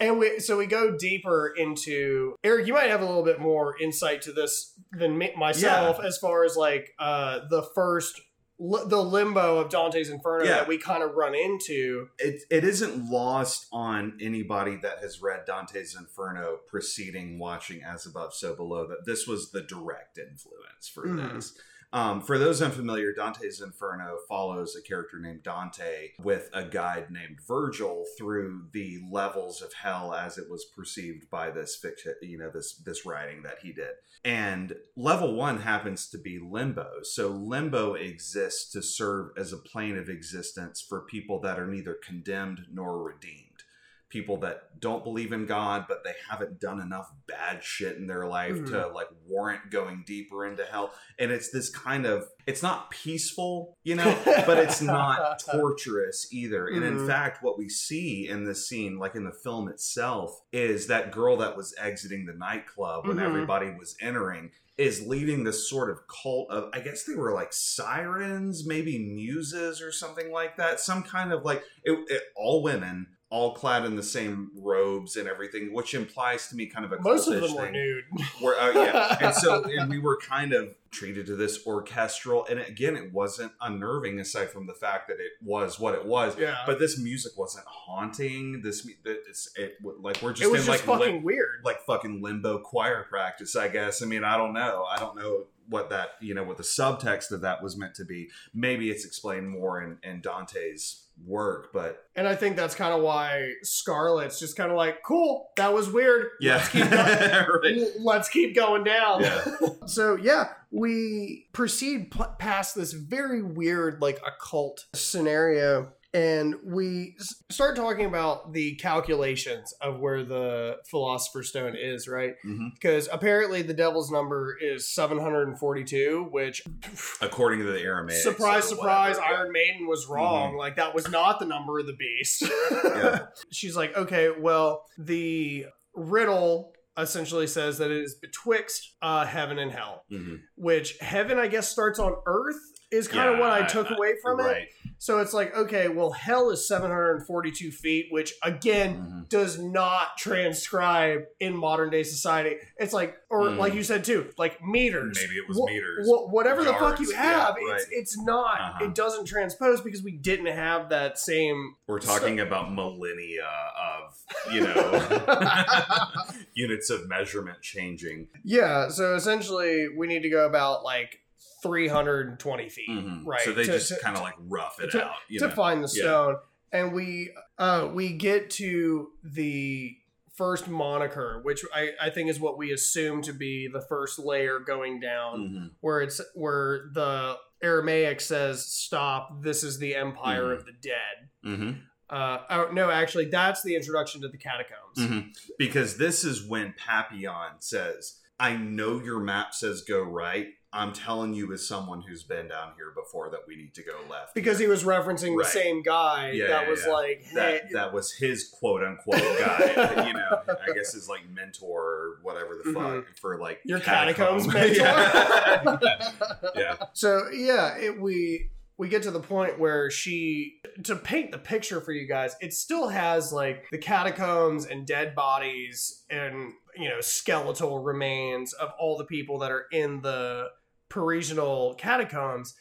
Speaker 1: And we so we go deeper into Eric. You might have a little bit more insight to this than me, myself, as far as like uh, the first the limbo of Dante's Inferno
Speaker 2: Yeah.
Speaker 1: that we kind of run into.
Speaker 2: it, it isn't lost on anybody that has read Dante's Inferno preceding watching As Above, So Below that this was the direct influence for
Speaker 1: Mhm.
Speaker 2: this. Um, for those unfamiliar, Dante's Inferno follows a character named Dante with a guide named Virgil through the levels of hell as it was perceived by this fiction, you know, this this writing that he did. And level one happens to be limbo. So limbo exists to serve as a plane of existence for people that are neither condemned nor redeemed people that don't believe in God, but they haven't done enough bad shit in their life
Speaker 1: Mhm.
Speaker 2: to like warrant going deeper into hell. And it's this kind of, it's not peaceful, you know, but it's not torturous either. And in
Speaker 1: Mhm.
Speaker 2: fact, what we see in this scene, like in the film itself, is that girl that was exiting the nightclub when
Speaker 1: Mhm.
Speaker 2: everybody was entering is leading this sort of cult of I guess they were like sirens, maybe muses or something like that. Some kind of like it, it, all women, all clad in the same robes and everything, which implies to me kind of a
Speaker 1: Most of them were
Speaker 2: thing.
Speaker 1: nude.
Speaker 2: Where, uh, yeah, and so and we were kind of treated to this orchestral, and again, it wasn't unnerving aside from the fact that it was what it was.
Speaker 1: Yeah.
Speaker 2: But this music wasn't haunting. This it's it like we're just
Speaker 1: it was
Speaker 2: in
Speaker 1: just
Speaker 2: like
Speaker 1: fucking
Speaker 2: lim-
Speaker 1: weird.
Speaker 2: like fucking limbo choir practice, I guess. I mean, I don't know. I don't know what that you know what the subtext of that was meant to be. Maybe it's explained more in, in Dante's work, but
Speaker 1: And I think that's kind of why Scarlet's just kind of like, cool, that was weird. Let's keep, go-
Speaker 2: right.
Speaker 1: let's keep going down.
Speaker 2: Yeah.
Speaker 1: so, yeah, we proceed p- past this very weird, like, occult scenario. And we start talking about the calculations of where the Philosopher's Stone is, right? Because apparently the devil's number is 742, which
Speaker 2: According to the Aramaic.
Speaker 1: surprise, surprise,
Speaker 2: whatever.
Speaker 1: Iron Maiden was wrong. Like that was not the number of the beast.
Speaker 2: Yeah.
Speaker 1: She's like, okay, well, the riddle essentially says that it is betwixt uh, heaven and hell,
Speaker 2: Mhm.
Speaker 1: which heaven, I guess, starts on earth. Is kind of what I
Speaker 2: I-
Speaker 1: took
Speaker 2: I-
Speaker 1: away from it. So it's like, okay, well, hell is 742 feet, which again
Speaker 2: Mhm.
Speaker 1: does not transcribe in modern day society. It's like, or
Speaker 2: Mm.
Speaker 1: like you said too, like meters.
Speaker 2: Maybe it was
Speaker 1: Wha-
Speaker 2: meters.
Speaker 1: wha- whatever the fuck you
Speaker 2: yards, yeah,
Speaker 1: have,
Speaker 2: right.
Speaker 1: it's it's not.
Speaker 2: Uh-huh.
Speaker 1: It doesn't transpose because we didn't have that same.
Speaker 2: We're talking about millennia of, you know, units of measurement changing.
Speaker 1: yeah. So essentially, we need to go about like 320 feet,
Speaker 2: Mhm.
Speaker 1: right?
Speaker 2: So they
Speaker 1: to-
Speaker 2: just kind of like rough it
Speaker 1: to-
Speaker 2: out. You
Speaker 1: to
Speaker 2: know?
Speaker 1: find the
Speaker 2: Yeah.
Speaker 1: stone, and we uh we get to the first moniker, which I, I think is what we assume to be the first layer going down,
Speaker 2: Mhm.
Speaker 1: where it's where the Aramaic says, "Stop! This is the Empire
Speaker 2: Mhm.
Speaker 1: of the Dead."
Speaker 2: Mhm.
Speaker 1: Uh, oh, no, actually, that's the introduction to the catacombs.
Speaker 2: Mhm. Because this is when Papillon says, I know your map says go right. I'm telling you, as someone who's been down here before, that we need to go left.
Speaker 1: Because he was referencing
Speaker 2: Right.
Speaker 1: the same guy
Speaker 2: Yeah,
Speaker 1: that
Speaker 2: yeah,
Speaker 1: was
Speaker 2: yeah.
Speaker 1: like, hey,
Speaker 2: that that was his quote unquote guy, you know, I guess his like mentor or whatever the fuck
Speaker 1: Mhm.
Speaker 2: for like
Speaker 1: your catacombs
Speaker 2: catacomb.
Speaker 1: mentor.
Speaker 2: yeah. yeah.
Speaker 1: So yeah, it, we we get to the point where she to paint the picture for you guys. It still has like the catacombs and dead bodies and you know skeletal remains of all the people that are in the Parisianal catacombs.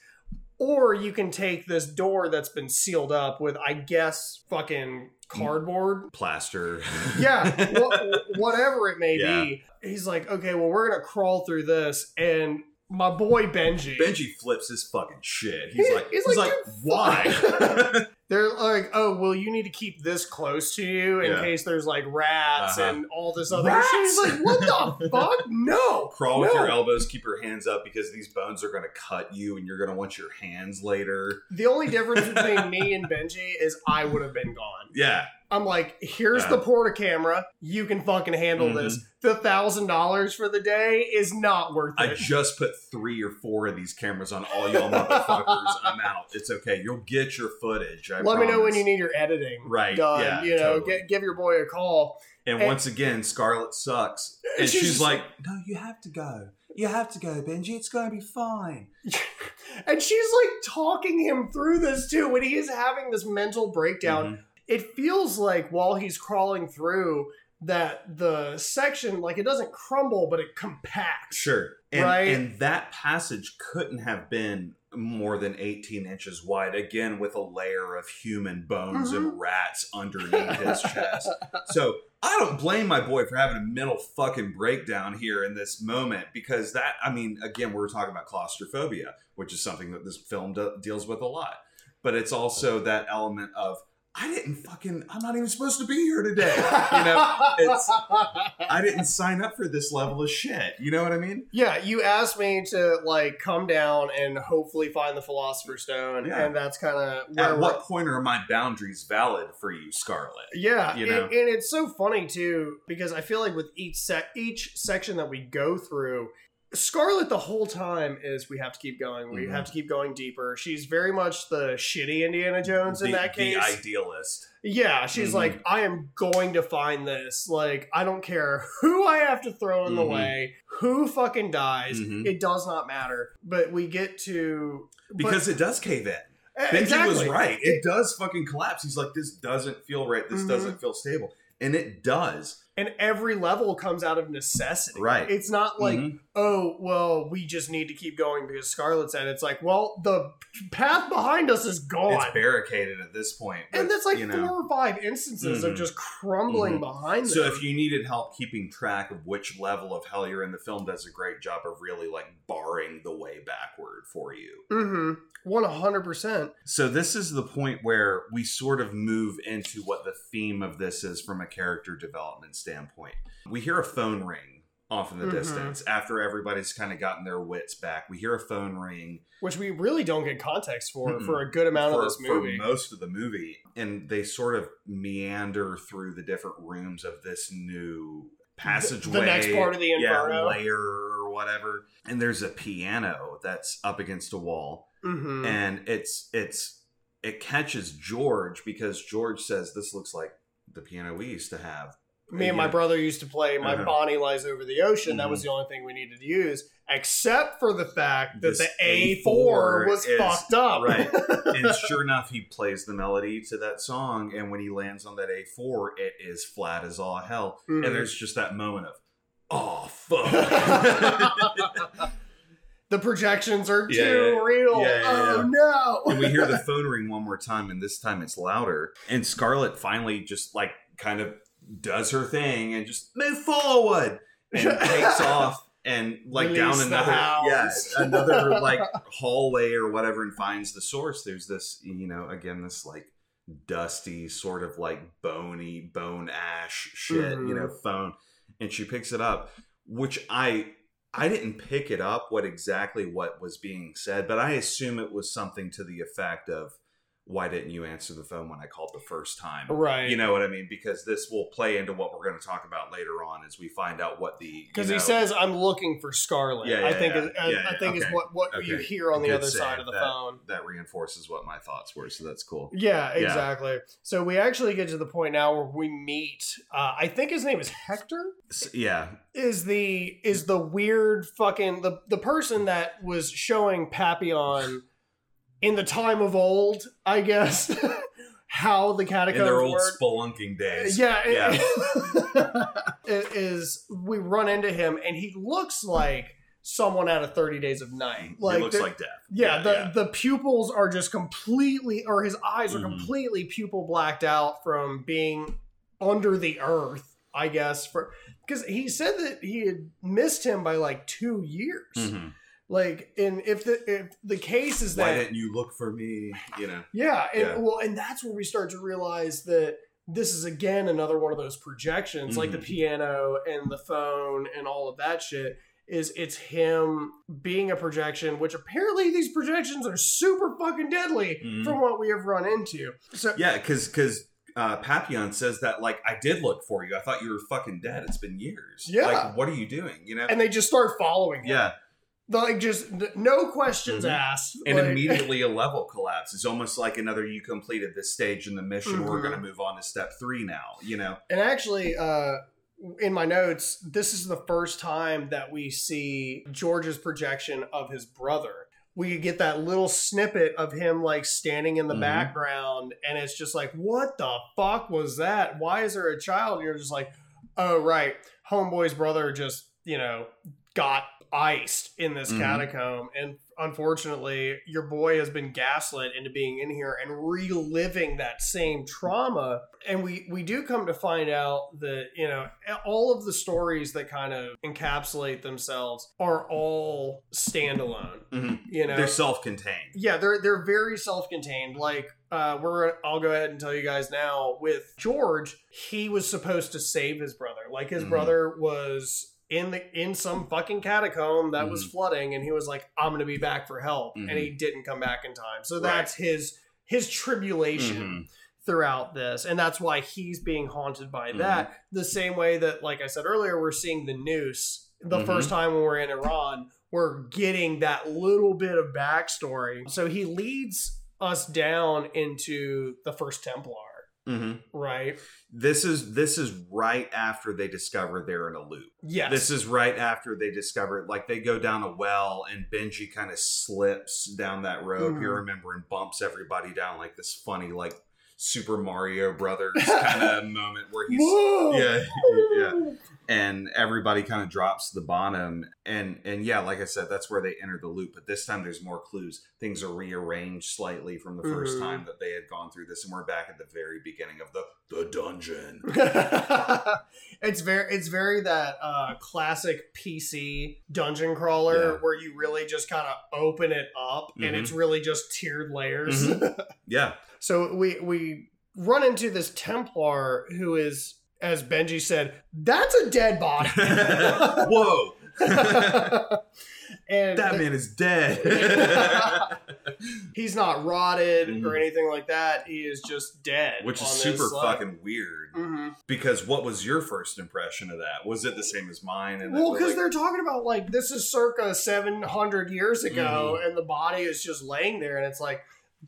Speaker 1: Or you can take this door that's been sealed up with, I guess, fucking cardboard
Speaker 2: Plaster.
Speaker 1: yeah, wha- whatever it may
Speaker 2: Yeah.
Speaker 1: be. He's like, okay, well, we're gonna crawl through this, and my boy Benji,
Speaker 2: Benji flips his fucking shit. He's like,
Speaker 1: he's
Speaker 2: he's,
Speaker 1: like,
Speaker 2: like, why?
Speaker 1: they're like, oh, well, you need to keep this close to you in
Speaker 2: Yeah.
Speaker 1: case there's like rats
Speaker 2: Uh-huh.
Speaker 1: and all this other
Speaker 2: Rats?
Speaker 1: shit. He's like, what the fuck? No,
Speaker 2: Crawl with your elbows, keep your hands up because these bones are going to cut you and you're going to want your hands later.
Speaker 1: The only difference between me and Benji is I would have been gone.
Speaker 2: Yeah.
Speaker 1: I'm like, here's
Speaker 2: Yeah.
Speaker 1: the porta camera. You can fucking handle
Speaker 2: Mhm.
Speaker 1: this. The thousand dollars for the day is not worth it.
Speaker 2: I just put three or four of these cameras on all y'all motherfuckers. I'm out. It's okay. You'll get your footage. I
Speaker 1: Let me know when you need your editing
Speaker 2: Right,
Speaker 1: done.
Speaker 2: yeah,
Speaker 1: you know,
Speaker 2: totally.
Speaker 1: get, give your boy a call.
Speaker 2: And
Speaker 1: and-
Speaker 2: once again, Scarlet sucks. And
Speaker 1: She's
Speaker 2: she's, like, No, you have to go. You have to go, Benji. It's going to be fine.
Speaker 1: And she's like talking him through this too when he is having this mental breakdown.
Speaker 2: Mhm.
Speaker 1: It feels like while he's crawling through that the section like it doesn't crumble but it compacts.
Speaker 2: Sure. And,
Speaker 1: Right.
Speaker 2: and that passage couldn't have been more than 18 inches wide, again, with a layer of human bones
Speaker 1: Mm-hmm.
Speaker 2: and rats underneath his chest. So I don't blame my boy for having a mental fucking breakdown here in this moment because that, I mean, again, we were talking about claustrophobia, which is something that this film de- deals with a lot. But it's also that element of, I didn't fucking, I'm not even supposed to be here today. You know, it's- I didn't sign up for this level of shit. You know what I mean?
Speaker 1: Yeah, you asked me to like come down and hopefully find the Philosopher's Stone,
Speaker 2: Yeah.
Speaker 1: and that's kind of
Speaker 2: At what point are my boundaries valid for you, Scarlet?
Speaker 1: Yeah,
Speaker 2: you
Speaker 1: and-
Speaker 2: know?
Speaker 1: and, it's so funny too because I feel like with each sec, each section that we go through, Scarlet the whole time is we have to keep going, we
Speaker 2: Mhm.
Speaker 1: have to keep going deeper. She's very much the shitty Indiana Jones in
Speaker 2: the,
Speaker 1: that
Speaker 2: the
Speaker 1: case.
Speaker 2: idealist.
Speaker 1: yeah, she's
Speaker 2: Mhm.
Speaker 1: like, I am going to find this. Like, I don't care who I have to throw in the
Speaker 2: Mhm.
Speaker 1: way, who fucking dies.
Speaker 2: Mhm.
Speaker 1: It does not matter. But we get to but-
Speaker 2: Because it does cave in.
Speaker 1: Eh,
Speaker 2: Benji
Speaker 1: exactly.
Speaker 2: was right. It does fucking collapse. He's like, this doesn't feel right. This
Speaker 1: Mhm.
Speaker 2: doesn't feel stable. And it does.
Speaker 1: And every level comes out of necessity.
Speaker 2: Right.
Speaker 1: It's not like,
Speaker 2: Mhm.
Speaker 1: oh, well, we just need to keep going because Scarlet said it's like, well, the path behind us is gone.
Speaker 2: It's barricaded at this point.
Speaker 1: and
Speaker 2: but,
Speaker 1: that's like four
Speaker 2: know.
Speaker 1: or five instances of
Speaker 2: Mhm.
Speaker 1: just crumbling
Speaker 2: Mhm.
Speaker 1: behind
Speaker 2: So
Speaker 1: them.
Speaker 2: if you needed help keeping track of which level of hell you're in, the film does a great job of really like barring the way backward for you.
Speaker 1: mm-hmm. 100%.
Speaker 2: So this is the point where we sort of move into what the theme of this is from a character development standpoint. We hear a phone ring off in the
Speaker 1: Mhm.
Speaker 2: distance after everybody's kind of gotten their wits back. We hear a phone ring
Speaker 1: Which we really don't get context for
Speaker 2: Mm-mm.
Speaker 1: for a good amount
Speaker 2: for,
Speaker 1: of this
Speaker 2: for
Speaker 1: movie.
Speaker 2: most of the movie, and they sort of meander through the different rooms of this new passageway.
Speaker 1: the next part of the Inferno.
Speaker 2: yeah, layer or whatever. And there's a piano that's up against a wall
Speaker 1: hmm
Speaker 2: and it's it's it catches George because George says this looks like the piano we used to have.
Speaker 1: Me and my brother used to play My
Speaker 2: Uh-huh.
Speaker 1: Bonnie Lies Over the Ocean. That
Speaker 2: Mhm.
Speaker 1: was the only thing we needed to use, except for the fact that
Speaker 2: This
Speaker 1: the A4
Speaker 2: A4
Speaker 1: was
Speaker 2: is-
Speaker 1: fucked up.
Speaker 2: right. and sure enough, he plays the melody to that song, and when he lands on that A4, it is flat as all hell.
Speaker 1: Mhm.
Speaker 2: And there's just that moment of, oh fuck.
Speaker 1: the projections are too
Speaker 2: Yeah, yeah.
Speaker 1: real.
Speaker 2: Yeah, yeah,
Speaker 1: oh
Speaker 2: yeah.
Speaker 1: no.
Speaker 2: and we hear the phone ring one more time, and this time it's louder. And Scarlett finally just like kind of does her thing and just move forward and takes off and like
Speaker 1: Release
Speaker 2: down
Speaker 1: the
Speaker 2: another yeah
Speaker 1: hounds.
Speaker 2: another like hallway or whatever and finds the source. There's this you know again this like dusty sort of like bony bone ash shit you know mm-hmm. phone and she picks it up which i i didn't pick it up what exactly what was being said but i assume it was something to the effect of why didn't you answer the phone when i called the first time
Speaker 1: Right.
Speaker 2: you know what i mean because this will play into what we're going to talk about later on as we find out what the
Speaker 1: because he says, "I'm looking for Scarlet."
Speaker 2: Yeah,
Speaker 1: I think
Speaker 2: yeah.
Speaker 1: is, I,
Speaker 2: Yeah,
Speaker 1: I
Speaker 2: yeah,
Speaker 1: think is
Speaker 2: okay.
Speaker 1: what what you hear on the other side of the
Speaker 2: That-
Speaker 1: phone.
Speaker 2: that reinforces what my thoughts were so that's cool
Speaker 1: Yeah,
Speaker 2: Yeah.
Speaker 1: exactly. So we actually get to the point now where we meet. Uh, I think his name is Hector.
Speaker 2: Yeah
Speaker 1: Is the is the weird fucking the the person that was showing Papillon in the time of old, I guess, how the catacombs in
Speaker 2: their old
Speaker 1: work.
Speaker 2: spelunking days
Speaker 1: Yeah,
Speaker 2: Yeah.
Speaker 1: it is we run into him and he looks like someone out of 30 Days of Night.
Speaker 2: Like, it looks
Speaker 1: the-
Speaker 2: like death.
Speaker 1: yeah, the
Speaker 2: yeah.
Speaker 1: the pupils are just completely or his eyes are
Speaker 2: Mhm.
Speaker 1: completely pupil blacked out from being under the earth, I guess, for because he said that he had missed him by like 2 years.
Speaker 2: Mhm.
Speaker 1: Like and if the if the case is that Why
Speaker 2: didn't you look for me? You know.
Speaker 1: yeah, and
Speaker 2: Yeah.
Speaker 1: well, and that's where we start to realize that this is again another one of those projections, like the
Speaker 2: Mhm.
Speaker 1: piano and the phone and all of that shit. Is it's him being a projection, which apparently these projections are super fucking deadly
Speaker 2: Mhm.
Speaker 1: from what we have run into. So
Speaker 2: Yeah, because because uh, Papillon says that like I did look for you. I thought you were fucking dead. It's been years.
Speaker 1: Yeah.
Speaker 2: Like what are you doing? You know.
Speaker 1: and they just start following him.
Speaker 2: yeah,
Speaker 1: like just no questions
Speaker 2: Mhm.
Speaker 1: asked.
Speaker 2: and
Speaker 1: Like-
Speaker 2: immediately a level collapse. It's almost like another. You completed this stage in the mission. We're
Speaker 1: Mhm.
Speaker 2: going to move on to step three now. You know.
Speaker 1: And actually, uh, in my notes, this is the first time that we see George's projection of his brother. We get that little snippet of him like standing in the
Speaker 2: Mhm.
Speaker 1: background, and it's just like, what the fuck was that? Why is there a child? And you're just like, oh, right. Homeboy's brother just, you know, got iced in this
Speaker 2: Mhm.
Speaker 1: catacomb and unfortunately your boy has been gaslit into being in here and reliving that same trauma and we we do come to find out that you know all of the stories that kind of encapsulate themselves are all standalone
Speaker 2: Mhm.
Speaker 1: you know
Speaker 2: They're self-contained.
Speaker 1: yeah, they're they're very self-contained. Like uh, we're I'll go ahead and tell you guys now. With George, he was supposed to save his brother. Like his
Speaker 2: Mhm.
Speaker 1: brother was in the in some fucking catacomb that was
Speaker 2: Mhm.
Speaker 1: flooding, and he was like, "I'm gonna be back for help,"
Speaker 2: Mhm.
Speaker 1: and he didn't come back in time. So
Speaker 2: Right.
Speaker 1: that's his his tribulation
Speaker 2: Mhm.
Speaker 1: throughout this and that's why he's being haunted by
Speaker 2: Mhm.
Speaker 1: that the same way that like i said earlier we're seeing the noose the
Speaker 2: Mhm.
Speaker 1: first time when we're in iran we're getting that little bit of backstory so he leads us down into the first templar
Speaker 2: Mhm.
Speaker 1: right
Speaker 2: This is this is right after they discover they're in a loop.
Speaker 1: yes
Speaker 2: This is right after they discover like they go down a well and Benji kind of slips down that road.
Speaker 1: Mhm.
Speaker 2: You remember and bumps everybody down like this funny like Super Mario Brothers kind of moment where he's
Speaker 1: Whoa!
Speaker 2: yeah yeah and everybody kind of drops the bottom and and yeah like i said that's where they enter the loop but this time there's more clues things are rearranged slightly from the 1st
Speaker 1: Mhm.
Speaker 2: time that they had gone through this and we're back at the very beginning of the the dungeon
Speaker 1: it's very it's very that uh classic PC dungeon crawler
Speaker 2: Yeah.
Speaker 1: where you really just kind of open it up and
Speaker 2: Mhm.
Speaker 1: it's really just tiered layers.
Speaker 2: yeah
Speaker 1: so we we run into this Templar who is as Benji said, that's a dead body.
Speaker 2: whoa
Speaker 1: and
Speaker 2: that man is dead
Speaker 1: he's not rotted
Speaker 2: Mhm.
Speaker 1: or anything like that. He is just dead.
Speaker 2: which is super
Speaker 1: like-
Speaker 2: fucking weird
Speaker 1: Mhm.
Speaker 2: because what was your first impression of that was it the same as mine and
Speaker 1: Well, because
Speaker 2: like-
Speaker 1: they're talking about like this is circa 700 years ago,
Speaker 2: Mm-hmm.
Speaker 1: and the body is just laying there, and it's like,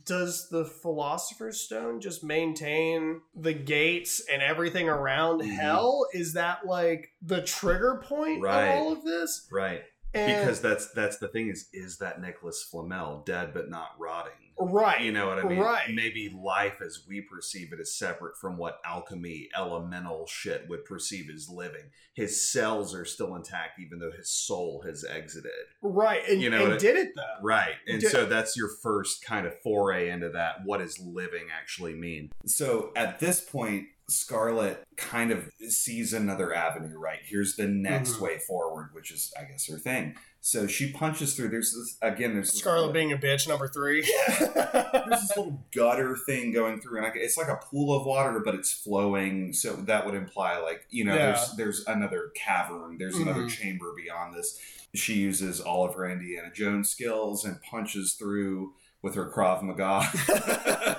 Speaker 1: does the Philosopher's Stone just maintain the gates and everything around
Speaker 2: Mhm.
Speaker 1: hell? Is that like the trigger point
Speaker 2: Right.
Speaker 1: of all of this?
Speaker 2: right
Speaker 1: And,
Speaker 2: because that's that's the thing is is that Nicholas Flamel dead but not rotting
Speaker 1: right,
Speaker 2: You know what I mean?
Speaker 1: Right.
Speaker 2: Maybe life as we perceive it is separate from what alchemy, elemental shit would perceive as living. His cells are still intact, even though his soul has exited.
Speaker 1: right, and,
Speaker 2: You know
Speaker 1: and did it though.
Speaker 2: Right. And
Speaker 1: Di-
Speaker 2: so that's your first kind of foray into that. What does living actually mean? So at this point, Scarlet kind of sees another avenue, right? Here's the next
Speaker 1: Mhm.
Speaker 2: way forward, which is, I guess, her thing. So she punches through. There's this, again, there's
Speaker 1: Scarlet being a bitch, number three.
Speaker 2: there's this little gutter thing going through, and I, it's like a pool of water, but it's flowing. So that would imply, like, you know,
Speaker 1: Yeah.
Speaker 2: there's there's another cavern, there's another
Speaker 1: Mhm.
Speaker 2: chamber beyond this. She uses all of her Indiana Jones skills and punches through with her Krav Maga.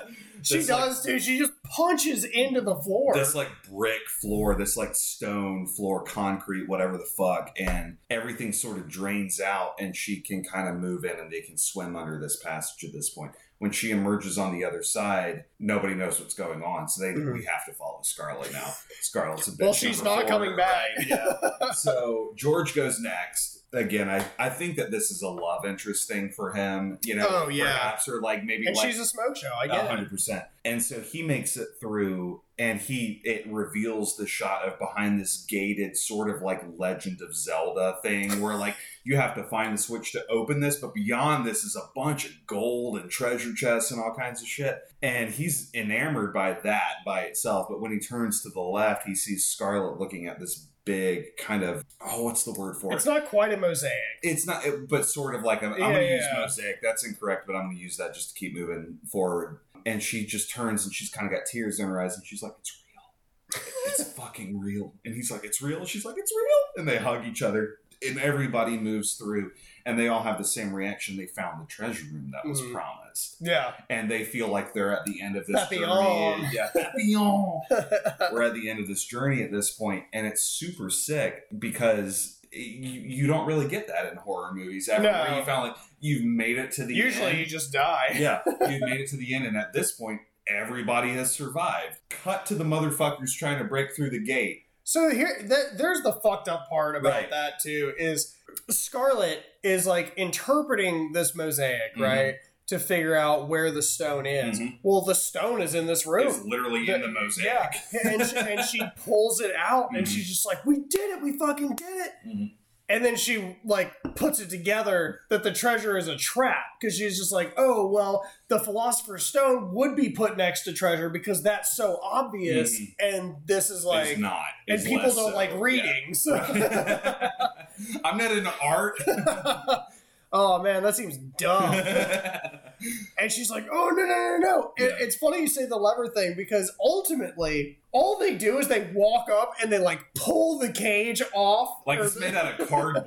Speaker 1: she does too. She just punches into the floor.
Speaker 2: this like brick floor, this like stone floor, concrete, whatever the fuck, and everything sort of drains out, and she can kind of move in, and they can swim under this passage at this point. When she emerges on the other side, nobody knows what's going on, so they
Speaker 1: Mhm.
Speaker 2: we have to follow Scarlet now. Scarlet's a bitch.
Speaker 1: well, she's not coming back.
Speaker 2: right? Yeah. so George goes next. Again, I, I think that this is a love interest thing for him. You know,
Speaker 1: Oh, yeah.
Speaker 2: perhaps or like maybe
Speaker 1: and
Speaker 2: like
Speaker 1: she's a smoke show. I get it.
Speaker 2: hundred percent. And so he makes it through, and he it reveals the shot of behind this gated sort of like Legend of Zelda thing, where like you have to find the switch to open this, but beyond this is a bunch of gold and treasure chests and all kinds of shit. And he's enamored by that by itself. But when he turns to the left, he sees Scarlet looking at this big kind of oh, what's the word for it?
Speaker 1: It's not quite a mosaic.
Speaker 2: it's not it, but sort of like a, i'm
Speaker 1: Yeah,
Speaker 2: gonna use mosaic. That's incorrect but i'm gonna use that just to keep moving forward. And she just turns and she's kind of got tears in her eyes and she's like it's real. It's fucking real. And he's like it's real? And she's like it's real. And they hug each other and everybody moves through and they all have the same reaction they found the treasure room that was
Speaker 1: Mhm.
Speaker 2: promised
Speaker 1: Yeah.
Speaker 2: and they feel like they're at the end of this
Speaker 1: Papillon.
Speaker 2: journey yeah papillon we're at the end of this journey at this point, and it's super sick because you, you don't really get that in horror movies ever.
Speaker 1: No.
Speaker 2: You found like you've made it to the
Speaker 1: Usually
Speaker 2: end.
Speaker 1: you just die.
Speaker 2: yeah, you've made it to the end, and at this point, everybody has survived. Cut to the motherfuckers trying to break through the gate.
Speaker 1: So here, th- there's the fucked up part about
Speaker 2: Right.
Speaker 1: that too. Is Scarlet is like interpreting this mosaic,
Speaker 2: Mhm.
Speaker 1: right, to figure out where the stone is.
Speaker 2: Mhm.
Speaker 1: Well, the stone is in this room.
Speaker 2: It's literally in the mosaic.
Speaker 1: Yeah, and she, and she pulls it out, and
Speaker 2: Mhm.
Speaker 1: she's just like, "We did it! We fucking did it!" And then she like puts it together that the treasure is a trap because she's just like, oh well, the philosopher's stone would be put next to treasure because that's so obvious,
Speaker 2: Mhm.
Speaker 1: and this is like,
Speaker 2: it's not.
Speaker 1: and people don't
Speaker 2: so.
Speaker 1: like
Speaker 2: Yeah.
Speaker 1: So,
Speaker 2: I'm not into art.
Speaker 1: oh man, that seems dumb. And she's like, "Oh no, no, no, no!" It,
Speaker 2: Yeah.
Speaker 1: it's funny you say the lever thing because ultimately, all they do is they walk up and they like pull the cage off.
Speaker 2: like it's made out of cardboard.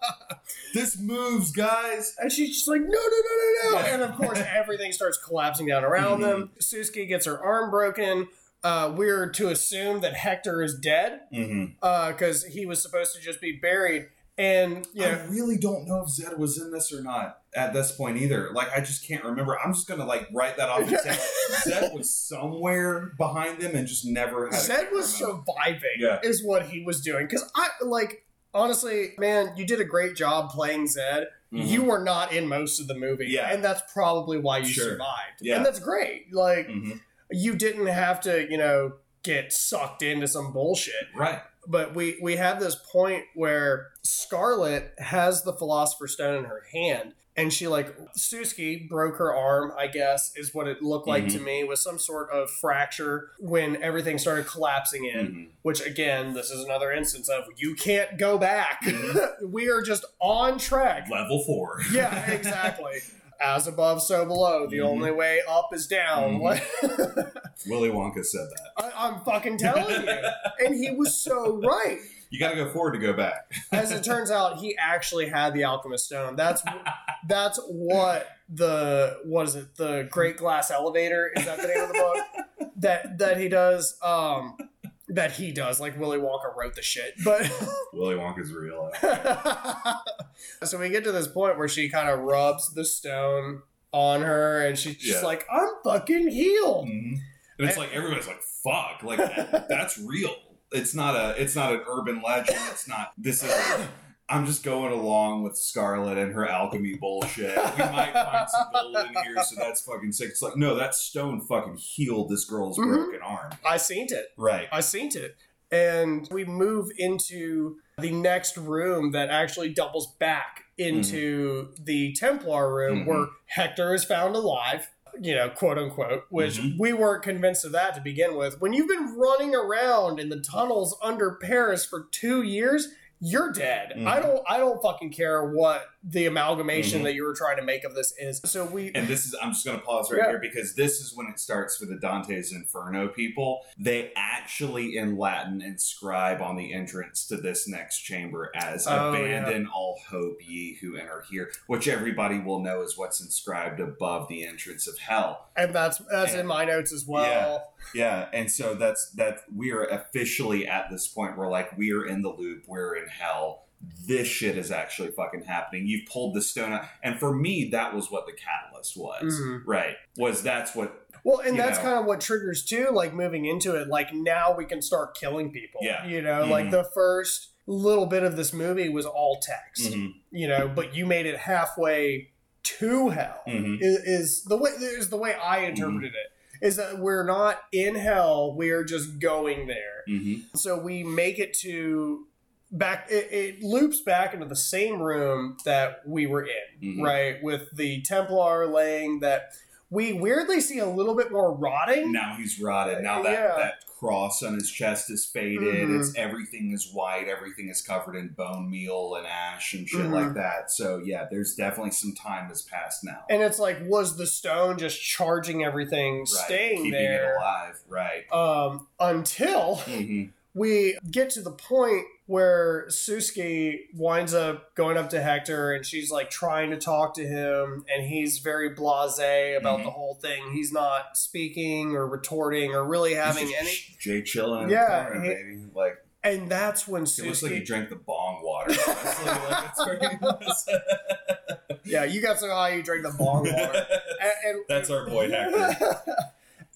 Speaker 2: this moves, guys.
Speaker 1: and she's just like, "No, no, no, no, no!"
Speaker 2: Yeah.
Speaker 1: And of course, everything starts collapsing down around them.
Speaker 2: Mm-hmm.
Speaker 1: Souxie gets her arm broken. Uh, we're to assume that Hector is dead
Speaker 2: Mm-hmm.
Speaker 1: because he was supposed to just be buried. And you know,
Speaker 2: I really don't know if Zed was in this or not at this point either. Like, I just can't remember. I'm just gonna like write that off and say Zed was somewhere behind them and just never had.
Speaker 1: Zed was surviving,
Speaker 2: Yeah.
Speaker 1: is what he was doing. Because I like honestly, man, you did a great job playing Zed.
Speaker 2: Mhm.
Speaker 1: You were not in most of the movie,
Speaker 2: Yeah.
Speaker 1: and that's probably why you
Speaker 2: Sure.
Speaker 1: survived.
Speaker 2: Yeah.
Speaker 1: and that's great. Like
Speaker 2: Mhm.
Speaker 1: you didn't have to, you know, get sucked into some bullshit.
Speaker 2: right.
Speaker 1: But we we have this point where Scarlet has the Philosopher's Stone in her hand. And she like Souxie broke her arm, I guess, is what it looked like
Speaker 2: Mm-hmm.
Speaker 1: to me, with some sort of fracture when everything started collapsing in.
Speaker 2: Mhm.
Speaker 1: Which again, this is another instance of you can't go back.
Speaker 2: Mm-hmm.
Speaker 1: we are just on track.
Speaker 2: Level four.
Speaker 1: Yeah, exactly. As above, so below. The
Speaker 2: Mhm.
Speaker 1: only way up is down.
Speaker 2: Willy Wonka said that.
Speaker 1: I, I'm fucking telling you. And he was so right.
Speaker 2: You got to go forward to go back.
Speaker 1: As it turns out, he actually had the alchemist stone. That's that's what the what is it? The Great Glass Elevator is that the name of the book that that he does. Um, that he does. Like Willy Wonka wrote the shit, but.
Speaker 2: Willy Wonka's real.
Speaker 1: so we get to this point where she kind of rubs the stone on her and she's just
Speaker 2: Yeah.
Speaker 1: like, I'm fucking healed.
Speaker 2: Mhm. And it's like everybody's like, "Fuck!" Like that, that's real. It's not a. It's not an urban legend. It's not. This is. I'm just going along with Scarlet and her alchemy bullshit. We might find some gold in here, so that's fucking sick. It's like, no, that stone fucking healed this girl's
Speaker 1: Mhm.
Speaker 2: broken arm.
Speaker 1: I seen it.
Speaker 2: Right.
Speaker 1: I seen it. And we move into the next room that actually doubles back into the Templar room
Speaker 2: Mhm.
Speaker 1: where Hector is found alive, you know, quote unquote, which
Speaker 2: Mhm.
Speaker 1: we weren't convinced of that to begin with. When you've been running around in the tunnels under Paris for two years, you're dead.
Speaker 2: Mhm.
Speaker 1: I don't I don't fucking care what the amalgamation
Speaker 2: Mhm.
Speaker 1: that you were trying to make of this is. So we
Speaker 2: And this is, I'm just going to pause right
Speaker 1: Yeah.
Speaker 2: here because this is when it starts for the Dante's Inferno people. They actually, in Latin, inscribe on the entrance to this next chamber as
Speaker 1: Oh,
Speaker 2: Abandon all hope, ye who enter here, which everybody will know is what's inscribed above the entrance of hell.
Speaker 1: and that's that's in my notes as well.
Speaker 2: Yeah, and so that's that we are officially at this point where like we are in the loop, we're in hell. This shit is actually fucking happening. You've pulled the stone out, and for me, that was what the catalyst was.
Speaker 1: Mhm.
Speaker 2: Right? Was that's what?
Speaker 1: Well, and that's
Speaker 2: know.
Speaker 1: kind of what triggers too, like moving into it. Like now we can start killing people.
Speaker 2: Yeah.
Speaker 1: You know,
Speaker 2: Mhm.
Speaker 1: like the first little bit of this movie was all text.
Speaker 2: Mhm,
Speaker 1: You know, but you made it halfway to hell.
Speaker 2: mhm.
Speaker 1: Is, is the way is the way I interpreted it. Is that we're not in hell, we're just going there.
Speaker 2: mhm.
Speaker 1: So we make it to back. It, it loops back into the same room that we were in,
Speaker 2: Mhm.
Speaker 1: right? With the Templar laying that we weirdly see a little bit more rotting.
Speaker 2: Now he's rotted. Now that
Speaker 1: Yeah.
Speaker 2: that cross on his chest is faded.
Speaker 1: Mhm.
Speaker 2: It's everything is white. Everything is covered in bone meal and ash and shit
Speaker 1: Mhm.
Speaker 2: like that. So yeah, there's definitely some time has passed now.
Speaker 1: And it's like, was the stone just charging everything,
Speaker 2: Right.
Speaker 1: staying
Speaker 2: keeping
Speaker 1: there?
Speaker 2: it alive. Right.
Speaker 1: Um, until
Speaker 2: Mhm.
Speaker 1: We get to the point where Souxie winds up going up to Hector and she's like trying to talk to him and he's very blasé about
Speaker 2: Mhm.
Speaker 1: the whole thing. He's not speaking or retorting or really having any
Speaker 2: Jay chilling
Speaker 1: Yeah,
Speaker 2: corner,
Speaker 1: he-
Speaker 2: baby. Like
Speaker 1: and that's when
Speaker 2: it looks like he drank the bong water. Honestly, like it's very
Speaker 1: Yeah, you got to know how you drink the bong water. And, and-
Speaker 2: That's our boy Hector.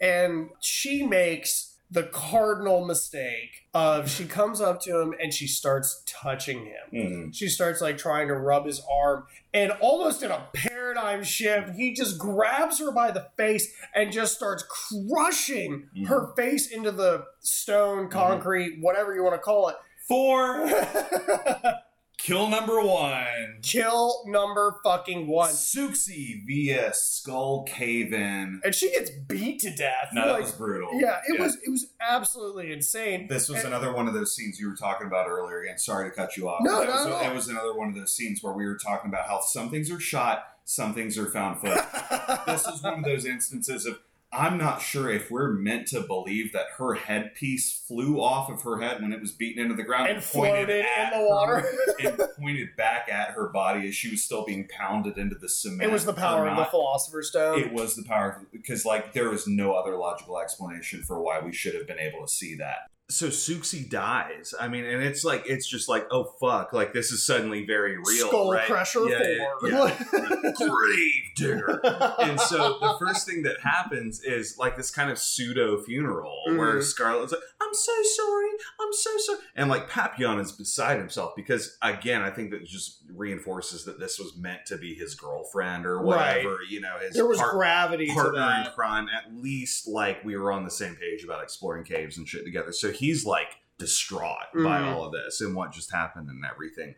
Speaker 1: and she makes the cardinal mistake of she comes up to him and she starts touching him.
Speaker 2: Mhm.
Speaker 1: She starts like trying to rub his arm, and almost in a paradigm shift, he just grabs her by the face and just starts crushing
Speaker 2: Mhm.
Speaker 1: her face into the stone, concrete, whatever you want to call it.
Speaker 2: Four. Kill number one.
Speaker 1: Kill number fucking one.
Speaker 2: Souxie via Skull Cave In.
Speaker 1: And she gets beat to death.
Speaker 2: No, that was brutal.
Speaker 1: yeah, it was it was absolutely insane.
Speaker 2: This was
Speaker 1: And-
Speaker 2: another one of those scenes you were talking about earlier. Again, sorry to cut you off.
Speaker 1: No,
Speaker 2: that
Speaker 1: not
Speaker 2: was, that was another one of those scenes where we were talking about how some things are shot, some things are found footage. this is one of those instances of I'm not sure if we're meant to believe that her headpiece flew off of her head when it was beaten into the ground
Speaker 1: And floated in the water.
Speaker 2: and pointed back at her body as she was still being pounded into the cement.
Speaker 1: it was the power
Speaker 2: or
Speaker 1: of the. Philosopher's Stone.
Speaker 2: It was the power because, like, there is no other logical explanation for why we should have been able to see that. So Souxie dies. I mean, and it's like it's just like, oh fuck, like this is suddenly very real.
Speaker 1: Skull
Speaker 2: right?
Speaker 1: Crusher
Speaker 2: Yeah,
Speaker 1: four.
Speaker 2: yeah, yeah. grave digger. And so the first thing that happens is like this kind of pseudo funeral where
Speaker 1: Mhm.
Speaker 2: Scarlett's like, "I'm so sorry, I'm so sorry," and like Papillon is beside himself because again, I think that just reinforces that this was meant to be his girlfriend or
Speaker 1: Right.
Speaker 2: whatever. You know, his
Speaker 1: there was
Speaker 2: part-
Speaker 1: gravity to
Speaker 2: partner in crime. At least like we were on the same page about exploring caves and shit together. So he's like distraught by
Speaker 1: Mhm.
Speaker 2: all of this and what just happened and everything.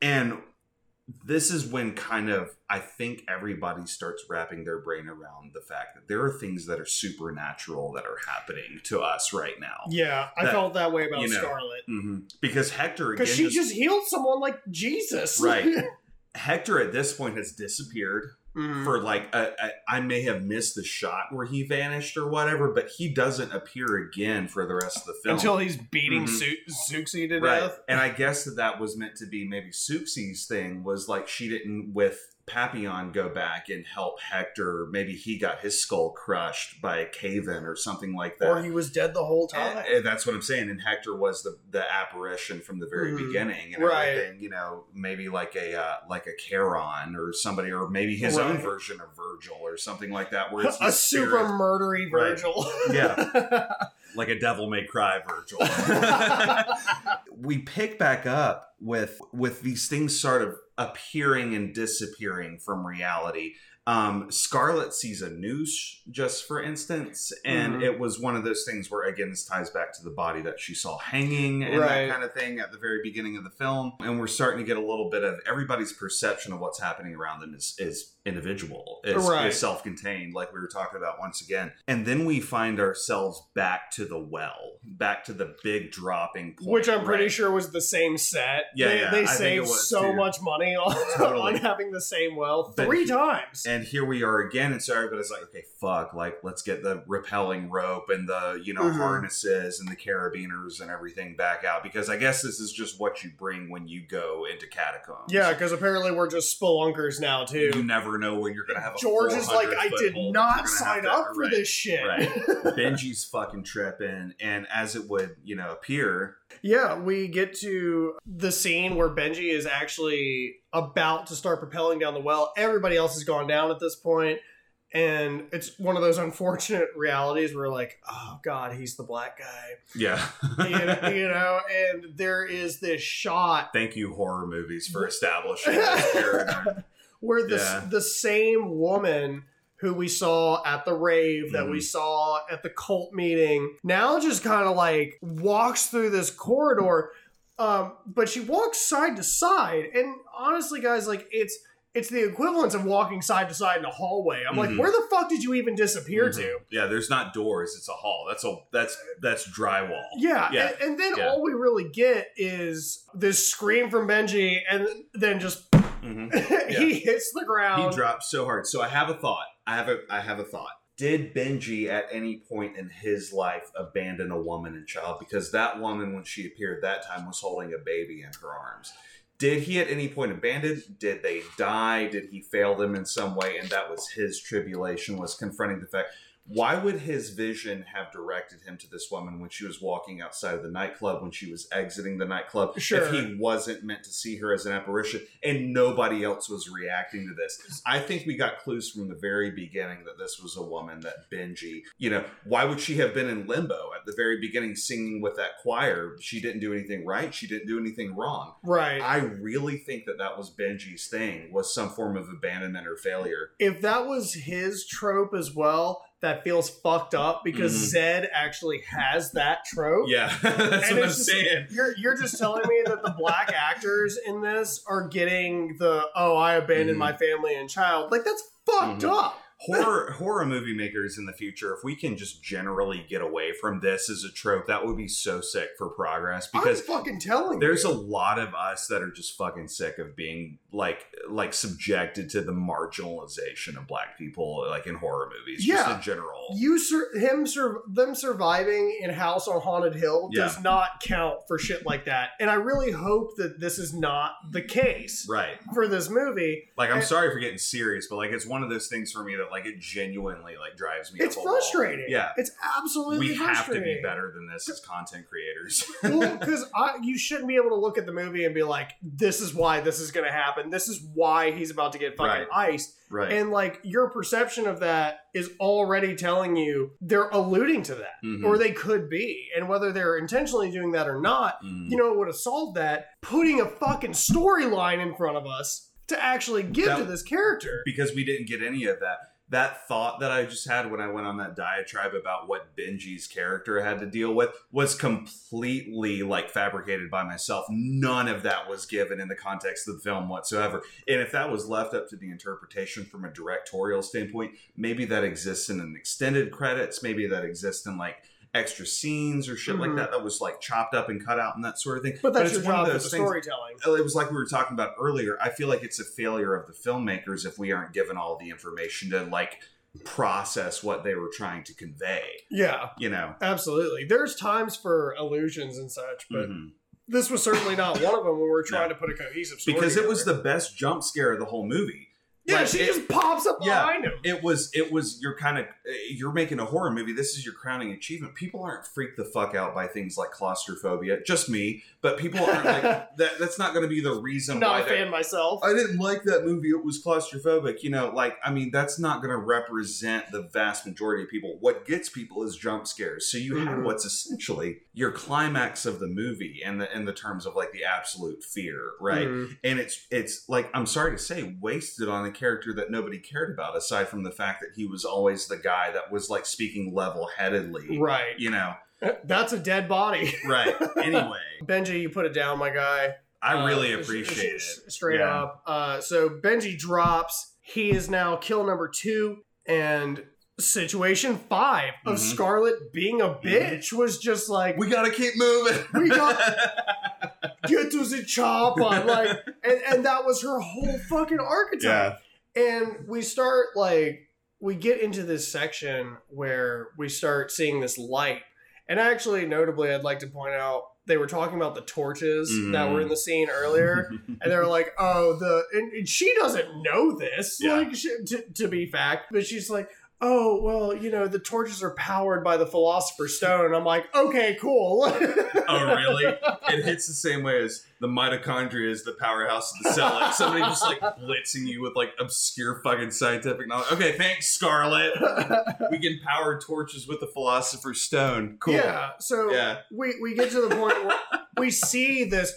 Speaker 2: And this is when kind of I think everybody starts wrapping their brain around the fact that there are things that are supernatural that are happening to us right now.
Speaker 1: Yeah, I
Speaker 2: That-
Speaker 1: felt that way about
Speaker 2: you know,
Speaker 1: Scarlet.
Speaker 2: hmm Because Hector
Speaker 1: Because she
Speaker 2: just-
Speaker 1: just healed someone like Jesus.
Speaker 2: Right. Hector at this point has disappeared
Speaker 1: Mhm.
Speaker 2: for like a, a, I may have missed the shot where he vanished or whatever, but he doesn't appear again for the rest of the film.
Speaker 1: Until he's beating
Speaker 2: Mhm.
Speaker 1: Su- to
Speaker 2: right,
Speaker 1: death.
Speaker 2: and I guess that that was meant to be maybe Souxie's thing was like she didn't with Papillon go back and help Hector. Maybe he got his skull crushed by a cave-in or something like that.
Speaker 1: Or he was dead the whole time.
Speaker 2: And- and that's what I'm saying. And Hector was the the apparition from the very
Speaker 1: Mhm.
Speaker 2: beginning, and
Speaker 1: Right.
Speaker 2: everything. You know, maybe like a uh, like a Charon or somebody, or maybe his own version of Virgil or something like that, where it's
Speaker 1: a
Speaker 2: the
Speaker 1: super
Speaker 2: spirit,
Speaker 1: murdery
Speaker 2: Right.
Speaker 1: Virgil.
Speaker 2: Yeah. like a devil may cry Virgil. we pick back up with with these things sort of appearing and disappearing from reality. Um, Scarlet sees a noose, just for instance, and
Speaker 1: Mhm.
Speaker 2: it was one of those things where, again, this ties back to the body that she saw hanging and
Speaker 1: Right.
Speaker 2: that kind of thing at the very beginning of the film. And we're starting to get a little bit of everybody's perception of what's happening around them is, is individual, is,
Speaker 1: Right.
Speaker 2: is self contained, like we were talking about once again. And then we find ourselves back to the well, back to the big dropping point.
Speaker 1: Which I'm pretty
Speaker 2: right?
Speaker 1: sure was the same set.
Speaker 2: Yeah,
Speaker 1: they,
Speaker 2: yeah,
Speaker 1: they
Speaker 2: I think it
Speaker 1: saved so
Speaker 2: too.
Speaker 1: much money on,
Speaker 2: Totally.
Speaker 1: on having the same well three
Speaker 2: he-
Speaker 1: times.
Speaker 2: And here we are again, and so everybody's like, okay, fuck, like let's get the rappelling rope and the, you know,
Speaker 1: Mhm.
Speaker 2: harnesses and the carabiners and everything back out because I guess this is just what you bring when you go into catacombs.
Speaker 1: yeah, because apparently we're just spelunkers now too.
Speaker 2: You never know when you're gonna have a
Speaker 1: George is like, I did
Speaker 2: hole that you're
Speaker 1: not sign
Speaker 2: have to-
Speaker 1: up for
Speaker 2: right.
Speaker 1: this shit.
Speaker 2: Right. Benji's fucking tripping, and as it would, you know, appear,
Speaker 1: Yeah, we get to the scene where Benji is actually about to start propelling down the well. Everybody else has gone down at this point, and it's one of those unfortunate realities where, like, oh god, he's the black guy,
Speaker 2: yeah.
Speaker 1: you know, you know, and there is this shot
Speaker 2: Thank you, horror movies, for establishing this paradigm.
Speaker 1: where the
Speaker 2: Yeah.
Speaker 1: the same woman who we saw at the rave that we
Speaker 2: Mhm.
Speaker 1: saw at the cult meeting now just kind of like walks through this corridor um but she walks side to side and honestly guys like it's it's the equivalent of walking side to side in a hallway i'm
Speaker 2: Mhm.
Speaker 1: like where the fuck did you even disappear
Speaker 2: Mhm.
Speaker 1: to
Speaker 2: Yeah, there's not doors; it's a hall. That's a that's that's drywall.
Speaker 1: yeah,
Speaker 2: Yeah.
Speaker 1: And, and then
Speaker 2: Yeah.
Speaker 1: all we really get is this scream from benji and then just
Speaker 2: Mhm.
Speaker 1: he hits the ground
Speaker 2: He drops so hard. So I have a thought. I have a I have a thought. Did Benji at any point in his life abandon a woman and child? Because that woman, when she appeared that time, was holding a baby in her arms. Did he at any point abandon? Did they die? Did he fail them in some way? And that was his tribulation, was confronting the fact. Why would his vision have directed him to this woman when she was walking outside of the nightclub, when she was exiting the nightclub?
Speaker 1: Sure.
Speaker 2: If he wasn't meant to see her as an apparition and nobody else was reacting to this. I think we got clues from the very beginning that this was a woman that Benji, you know, why would she have been in limbo at the very beginning singing with that choir? She didn't do anything right. She didn't do anything wrong.
Speaker 1: right
Speaker 2: I really think that that was Benji's thing, was some form of abandonment or failure.
Speaker 1: if that was his trope as well, that feels fucked up because
Speaker 2: Mhm.
Speaker 1: Zed actually has that trope.
Speaker 2: Yeah, that's
Speaker 1: And
Speaker 2: what I'm
Speaker 1: just-
Speaker 2: saying.
Speaker 1: You're you're just telling me that the black actors in this are getting the oh I abandoned
Speaker 2: Mhm.
Speaker 1: my family and child like that's fucked
Speaker 2: Mhm.
Speaker 1: up.
Speaker 2: Horror horror movie makers in the future if we can just generally get away from this as a trope that would be so sick for progress because
Speaker 1: I'm fucking telling
Speaker 2: there's
Speaker 1: you.
Speaker 2: a lot of us that are just fucking sick of being like like subjected to the marginalization of black people like in horror movies just
Speaker 1: Yeah.
Speaker 2: in general
Speaker 1: you sur- him sur- them surviving in House on Haunted Hill does not count for shit like that. And I really hope that this is not the case
Speaker 2: right
Speaker 1: for this movie.
Speaker 2: like i'm
Speaker 1: And-
Speaker 2: sorry for getting serious but like it's one of those things for me that like it genuinely like drives me
Speaker 1: It's
Speaker 2: up a wall.
Speaker 1: frustrating.
Speaker 2: yeah
Speaker 1: It's absolutely
Speaker 2: we have to be better than this as content creators
Speaker 1: well, because you shouldn't be able to look at the movie and be like, "This is why this is going to happen. This is why he's about to get fucking iced."
Speaker 2: right
Speaker 1: And like your perception of that is already telling you they're alluding to that,
Speaker 2: Mhm.
Speaker 1: or they could be, and whether they're intentionally doing that or not,
Speaker 2: Mhm.
Speaker 1: you know, would have solved that putting a fucking storyline in front of us to actually give
Speaker 2: That-
Speaker 1: to this character.
Speaker 2: because we didn't get any of that. That thought that I just had when I went on that diatribe about what Benji's character had to deal with was completely like fabricated by myself. None of that was given in the context of the film whatsoever. And if that was left up to the interpretation from a directorial standpoint, maybe that exists in an extended credits, maybe that exists in like extra scenes or shit
Speaker 1: Mhm.
Speaker 2: like that that was like chopped up and cut out and that sort of thing.
Speaker 1: But that's
Speaker 2: it's
Speaker 1: your
Speaker 2: one of
Speaker 1: job for
Speaker 2: those
Speaker 1: the
Speaker 2: things-
Speaker 1: storytelling.
Speaker 2: it was like we were talking about earlier. I feel like it's a failure of the filmmakers if we aren't given all the information to like process what they were trying to convey.
Speaker 1: Yeah,
Speaker 2: You know,
Speaker 1: absolutely. There's times for illusions and such, but
Speaker 2: Mhm.
Speaker 1: this was certainly not one of them when we were trying to put a cohesive story
Speaker 2: because it was the best jump scare of the whole movie.
Speaker 1: Yeah.
Speaker 2: like,
Speaker 1: she
Speaker 2: it-
Speaker 1: just pops up
Speaker 2: Yeah.
Speaker 1: behind him.
Speaker 2: It was it was you're kind of you're making a horror movie. This is your crowning achievement. People aren't freaked the fuck out by things like claustrophobia. Just me, but people aren't like that. That's not going to be the reason
Speaker 1: Not
Speaker 2: why
Speaker 1: a fan myself.
Speaker 2: I didn't like that movie. It was claustrophobic. You know, like, I mean, that's not going to represent the vast majority of people. What gets people is jump scares. So you have
Speaker 1: Mhm.
Speaker 2: what's essentially your climax of the movie and the in the terms of like the absolute fear, right?
Speaker 1: Mhm.
Speaker 2: And it's it's like I'm sorry to say, wasted on a character that nobody cared about, aside from the fact that he was always the guy that was like speaking level headedly.
Speaker 1: Right.
Speaker 2: You know.
Speaker 1: That's a dead body.
Speaker 2: Right. Anyway.
Speaker 1: Benji, you put it down, my guy.
Speaker 2: I really
Speaker 1: Uh,
Speaker 2: appreciate
Speaker 1: sh- sh-
Speaker 2: it.
Speaker 1: Straight
Speaker 2: Yeah.
Speaker 1: up. Uh, so Benji drops. He is now kill number two. And situation five of
Speaker 2: Mhm.
Speaker 1: Scarlet being a bitch was just like,
Speaker 2: We gotta keep moving.
Speaker 1: We get to the chopper. Like, and, and that was her whole fucking archetype. And we start like we get into this section where we start seeing this light. And actually, notably, I'd like to point out they were talking about the torches that were in the scene earlier, and they're like, "Oh, the," and, and she doesn't know this,
Speaker 2: Yeah.
Speaker 1: like she, to, to be fact, but she's like, "Oh, well, you know, the torches are powered by the Philosopher's Stone." And I'm like, "Okay, cool."
Speaker 2: oh, really? It hits the same way as the mitochondria is the powerhouse of the cell. Like somebody just like blitzing you with like obscure fucking scientific knowledge. Okay, thanks, Scarlet. We can power torches with the Philosopher's Stone. Cool.
Speaker 1: Yeah. So
Speaker 2: Yeah.
Speaker 1: we we get to the point where we see this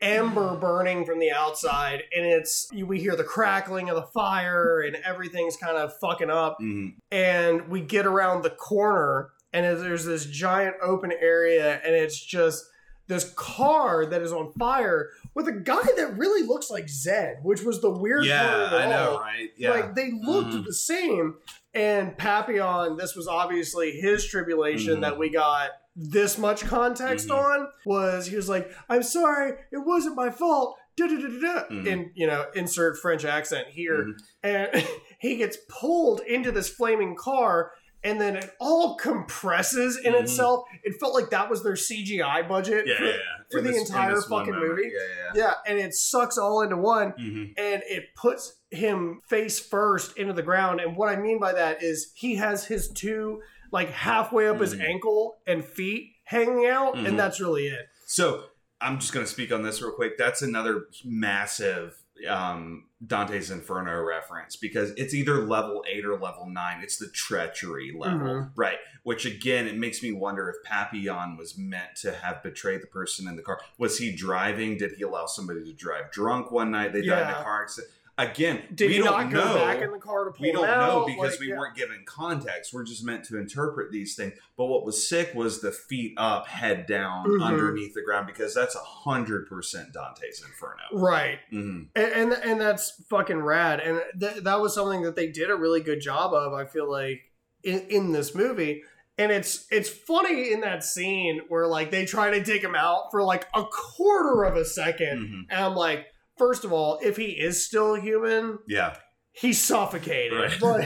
Speaker 1: ember burning from the outside, and it's we hear the crackling of the fire, and everything's kind of fucking up.
Speaker 2: Mhm.
Speaker 1: And we get around the corner, and there's this giant open area, and it's just this car that is on fire with a guy that really looks like Zed, which was the weird part
Speaker 2: Yeah,
Speaker 1: of it
Speaker 2: I know,
Speaker 1: all.
Speaker 2: right? Yeah.
Speaker 1: Like they looked
Speaker 2: Mhm.
Speaker 1: the same. And Papillon, this was obviously his tribulation
Speaker 2: Mhm.
Speaker 1: that we got this much context
Speaker 2: Mhm.
Speaker 1: on. Was he was like, "I'm sorry, it wasn't my fault."
Speaker 2: Mhm.
Speaker 1: And you know, insert French accent here,
Speaker 2: Mhm.
Speaker 1: and he gets pulled into this flaming car. And then it all compresses in
Speaker 2: Mhm.
Speaker 1: itself. It felt like that was their CGI budget.
Speaker 2: yeah,
Speaker 1: for-
Speaker 2: yeah, yeah.
Speaker 1: for the
Speaker 2: this-
Speaker 1: entire fucking movie.
Speaker 2: Yeah, yeah.
Speaker 1: Yeah, and it sucks all into one
Speaker 2: Mhm.
Speaker 1: and it puts him face first into the ground. And what I mean by that is he has his two like halfway up his
Speaker 2: Mhm.
Speaker 1: ankle and feet hanging out, and that's really it.
Speaker 2: So I'm just going to speak on this real quick. That's another massive um, Dante's Inferno reference because it's either level eight or level nine. It's the treachery level,
Speaker 1: Mhm.
Speaker 2: right? Which again, it makes me wonder if Papillon was meant to have betrayed the person in the car. Was he driving? Did he allow somebody to drive drunk one night? They died in a car accident. Again,
Speaker 1: Did
Speaker 2: we
Speaker 1: he
Speaker 2: don't
Speaker 1: not go
Speaker 2: know.
Speaker 1: back in the car to pull
Speaker 2: we don't know
Speaker 1: out?
Speaker 2: because
Speaker 1: Like,
Speaker 2: we
Speaker 1: yeah.
Speaker 2: weren't given context. We're just meant to interpret these things. But what was sick was the feet up, head down,
Speaker 1: Mhm.
Speaker 2: underneath the ground, because that's a hundred percent Dante's Inferno.
Speaker 1: Right.
Speaker 2: Mhm.
Speaker 1: and and, and that's fucking rad and th- that was something that they did a really good job of i feel like in, in this movie and it's it's funny in that scene where like they try to take him out for like a quarter of a 2nd
Speaker 2: Mhm.
Speaker 1: and i'm like first of all if he is still human
Speaker 2: Yeah,
Speaker 1: he's suffocating
Speaker 2: Right.
Speaker 1: but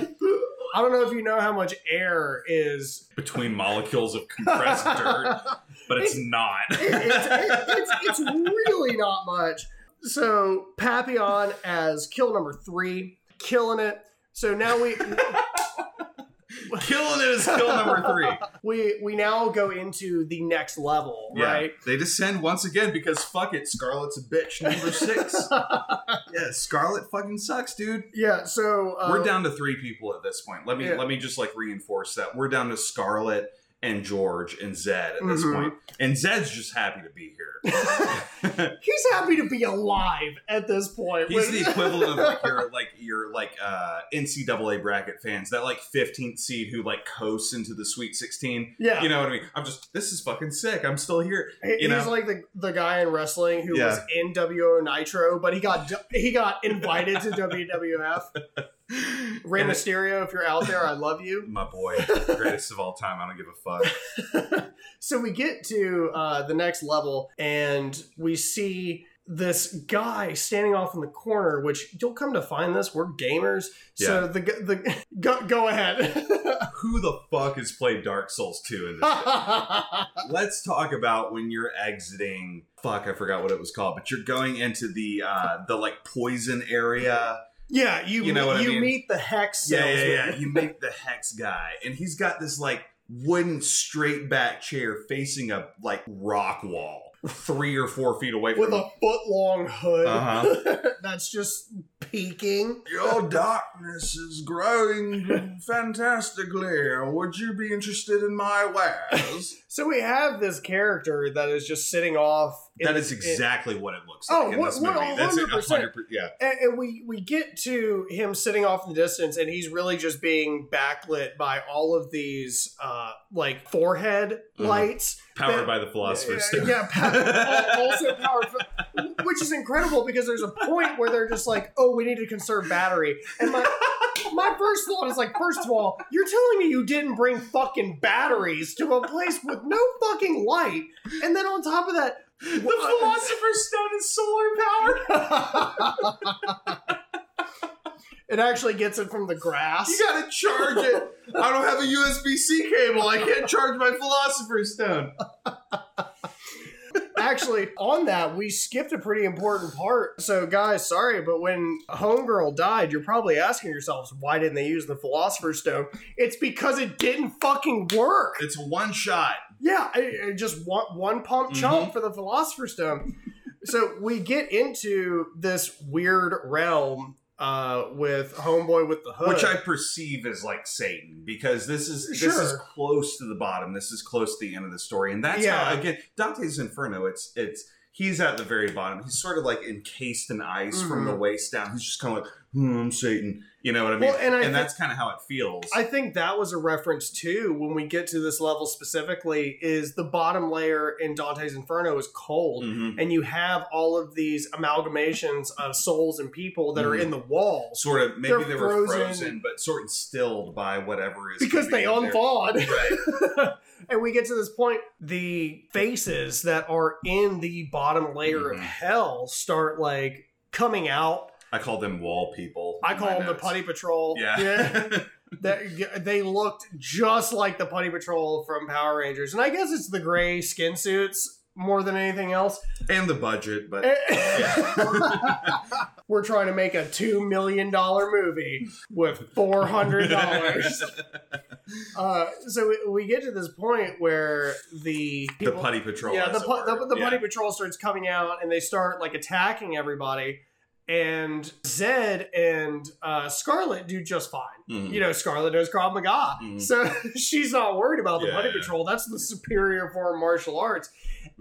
Speaker 1: i don't know if you know how much air is
Speaker 2: between molecules of compressed dirt, but it's not.
Speaker 1: it- it's, it's, it's really not much. So Papillon as kill number three, killing it. So now we
Speaker 2: Killing it is kill number three.
Speaker 1: we we now go into the next level,
Speaker 2: Yeah.
Speaker 1: right?
Speaker 2: They descend once again because fuck it, Scarlet's a bitch. Number six. yeah, Scarlet fucking sucks, dude.
Speaker 1: Yeah. So uh,
Speaker 2: We're down to three people at this point. Let me
Speaker 1: Yeah.
Speaker 2: let me just like reinforce that. We're down to Scarlet and George and Zed at this
Speaker 1: Mhm.
Speaker 2: point. And Zed's just happy to be here.
Speaker 1: He's happy to be alive at this point.
Speaker 2: He's the equivalent of like your like your like uh NCAA bracket fans, that like 15th seed who like coasts into the Sweet 16.
Speaker 1: yeah.
Speaker 2: You know what I mean? I'm just this is fucking sick. I'm still here.
Speaker 1: He-
Speaker 2: you
Speaker 1: He's
Speaker 2: know?
Speaker 1: like the, the guy in wrestling who
Speaker 2: Yeah.
Speaker 1: was in WO Nitro, but he got he got invited to WWF. Rey
Speaker 2: And it-
Speaker 1: Mysterio, if you're out there, I love you.
Speaker 2: my boy, greatest of all time. I don't give a fuck.
Speaker 1: so we get to uh, the next level and we see this guy standing off in the corner which you'll come to find this we're gamers so the the go, go ahead
Speaker 2: Who the fuck has played Dark Souls 2 in this? Let's talk about when you're exiting. Fuck, I forgot what it was called, but you're going into the uh the like poison area.
Speaker 1: Yeah you
Speaker 2: You know what I
Speaker 1: you
Speaker 2: mean?
Speaker 1: meet the hex
Speaker 2: Yeah, yeah, yeah. You meet the hex guy, and he's got this like wooden straight back chair facing a like rock wall, three or four feet away from
Speaker 1: with a foot long hood
Speaker 2: Uh-huh.
Speaker 1: that's just peeking
Speaker 2: Your darkness is growing fantastically. Would you be interested in my wares?
Speaker 1: so we have this character that is just sitting off
Speaker 2: that is exactly what it looks
Speaker 1: Oh,
Speaker 2: like in this movie. That's
Speaker 1: 100%.
Speaker 2: 100%. Yeah.
Speaker 1: and, and we we get to him sitting off in the distance and he's really just being backlit by all of these uh like forehead
Speaker 2: Mhm.
Speaker 1: lights
Speaker 2: Powered
Speaker 1: That-
Speaker 2: by the Philosopher's
Speaker 1: yeah,
Speaker 2: Stone.
Speaker 1: yeah al- also powered which is incredible because there's a point where they're just like oh we need to conserve battery and my my first thought is like first of all you're telling me you didn't bring fucking batteries to a place with no fucking light and then on top of that
Speaker 2: the Philosopher's Stone is solar powered.
Speaker 1: it actually gets it from the grass
Speaker 2: You gotta charge it. I don't have a USB C cable. I can't charge my Philosopher's Stone.
Speaker 1: Actually, on that, we skipped a pretty important part. So, guys, sorry, but when Homegirl died, you're probably asking yourselves, why didn't they use the Philosopher's Stone? It's because it didn't fucking work.
Speaker 2: It's one shot.
Speaker 1: Yeah, it, it just one, one pump chump for the Philosopher's Stone. So, we get into this weird realm uh, with Homeboy with the hood.
Speaker 2: Which I perceive as like Satan, because this is this is close to the bottom. This is close to the end of the story, and that's
Speaker 1: Yeah.
Speaker 2: how again Dante's Inferno. It's it's he's at the very bottom. He's sort of like encased in ice from
Speaker 1: Mhm.
Speaker 2: the waist down. He's just kind of like, hmm, I'm Satan. You know what I mean?
Speaker 1: Well, and I thi-
Speaker 2: that's kind of how it feels.
Speaker 1: I think that was a reference too when we get to this level specifically is the bottom layer in Dante's Inferno is cold
Speaker 2: Mhm.
Speaker 1: and you have all of these amalgamations of souls and people that are
Speaker 2: Mhm.
Speaker 1: in the wall.
Speaker 2: Sort of maybe
Speaker 1: They're
Speaker 2: they were
Speaker 1: frozen.
Speaker 2: frozen, but sort of stilled by whatever is
Speaker 1: because they unthawed.
Speaker 2: Right.
Speaker 1: and we get to this point the faces that are in the bottom layer of
Speaker 2: Mhm.
Speaker 1: hell start like coming out.
Speaker 2: I call them wall people.
Speaker 1: I call them the. Putty Patrol.
Speaker 2: Yeah.
Speaker 1: that they looked just like the Putty Patrol from Power Rangers, and I guess it's the gray skin suits more than anything else.
Speaker 2: and the budget, but
Speaker 1: We're trying to make a two million dollar movie with four hundred dollars. uh, so we, we get to this point where the
Speaker 2: the putty patrol.
Speaker 1: yeah, the, pu- the, the
Speaker 2: Yeah.
Speaker 1: Putty Patrol starts coming out, and they start like attacking everybody. And Zed and uh, Scarlet do just fine.
Speaker 2: Mhm.
Speaker 1: You know, Scarlet knows Krav Maga,
Speaker 2: Mhm.
Speaker 1: so she's not worried about the
Speaker 2: Yeah,
Speaker 1: Putty. Patrol. That's the superior form of martial arts.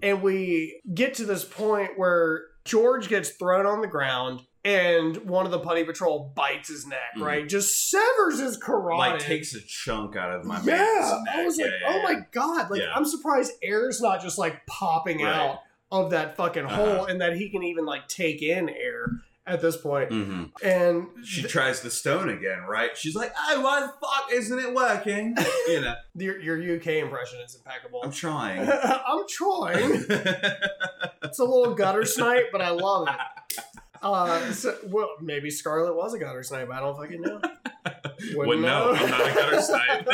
Speaker 1: And we get to this point where George gets thrown on the ground, and one of the putty patrol bites his neck,
Speaker 2: Mhm.
Speaker 1: right? Just severs his carotid.
Speaker 2: Like takes a chunk out of my
Speaker 1: yeah. I was like,
Speaker 2: yeah,
Speaker 1: oh
Speaker 2: yeah.
Speaker 1: my god! Like. I'm surprised air's not just like popping
Speaker 2: Right.
Speaker 1: out of that fucking
Speaker 2: Uh-huh.
Speaker 1: hole, and that he can even like take in air at this point.
Speaker 2: Mhm.
Speaker 1: And
Speaker 2: She
Speaker 1: th-
Speaker 2: tries the stone again, right? She's like, "Oh, why the fuck isn't it working?" You know,
Speaker 1: your, your UK impression is impeccable.
Speaker 2: I'm trying.
Speaker 1: I'm trying. It's a little gutter snipe, but I love it. Uh, so, well, maybe Scarlet was a gutter snipe. I don't fucking know.
Speaker 2: Wouldn't know. I'm not a gutter snipe.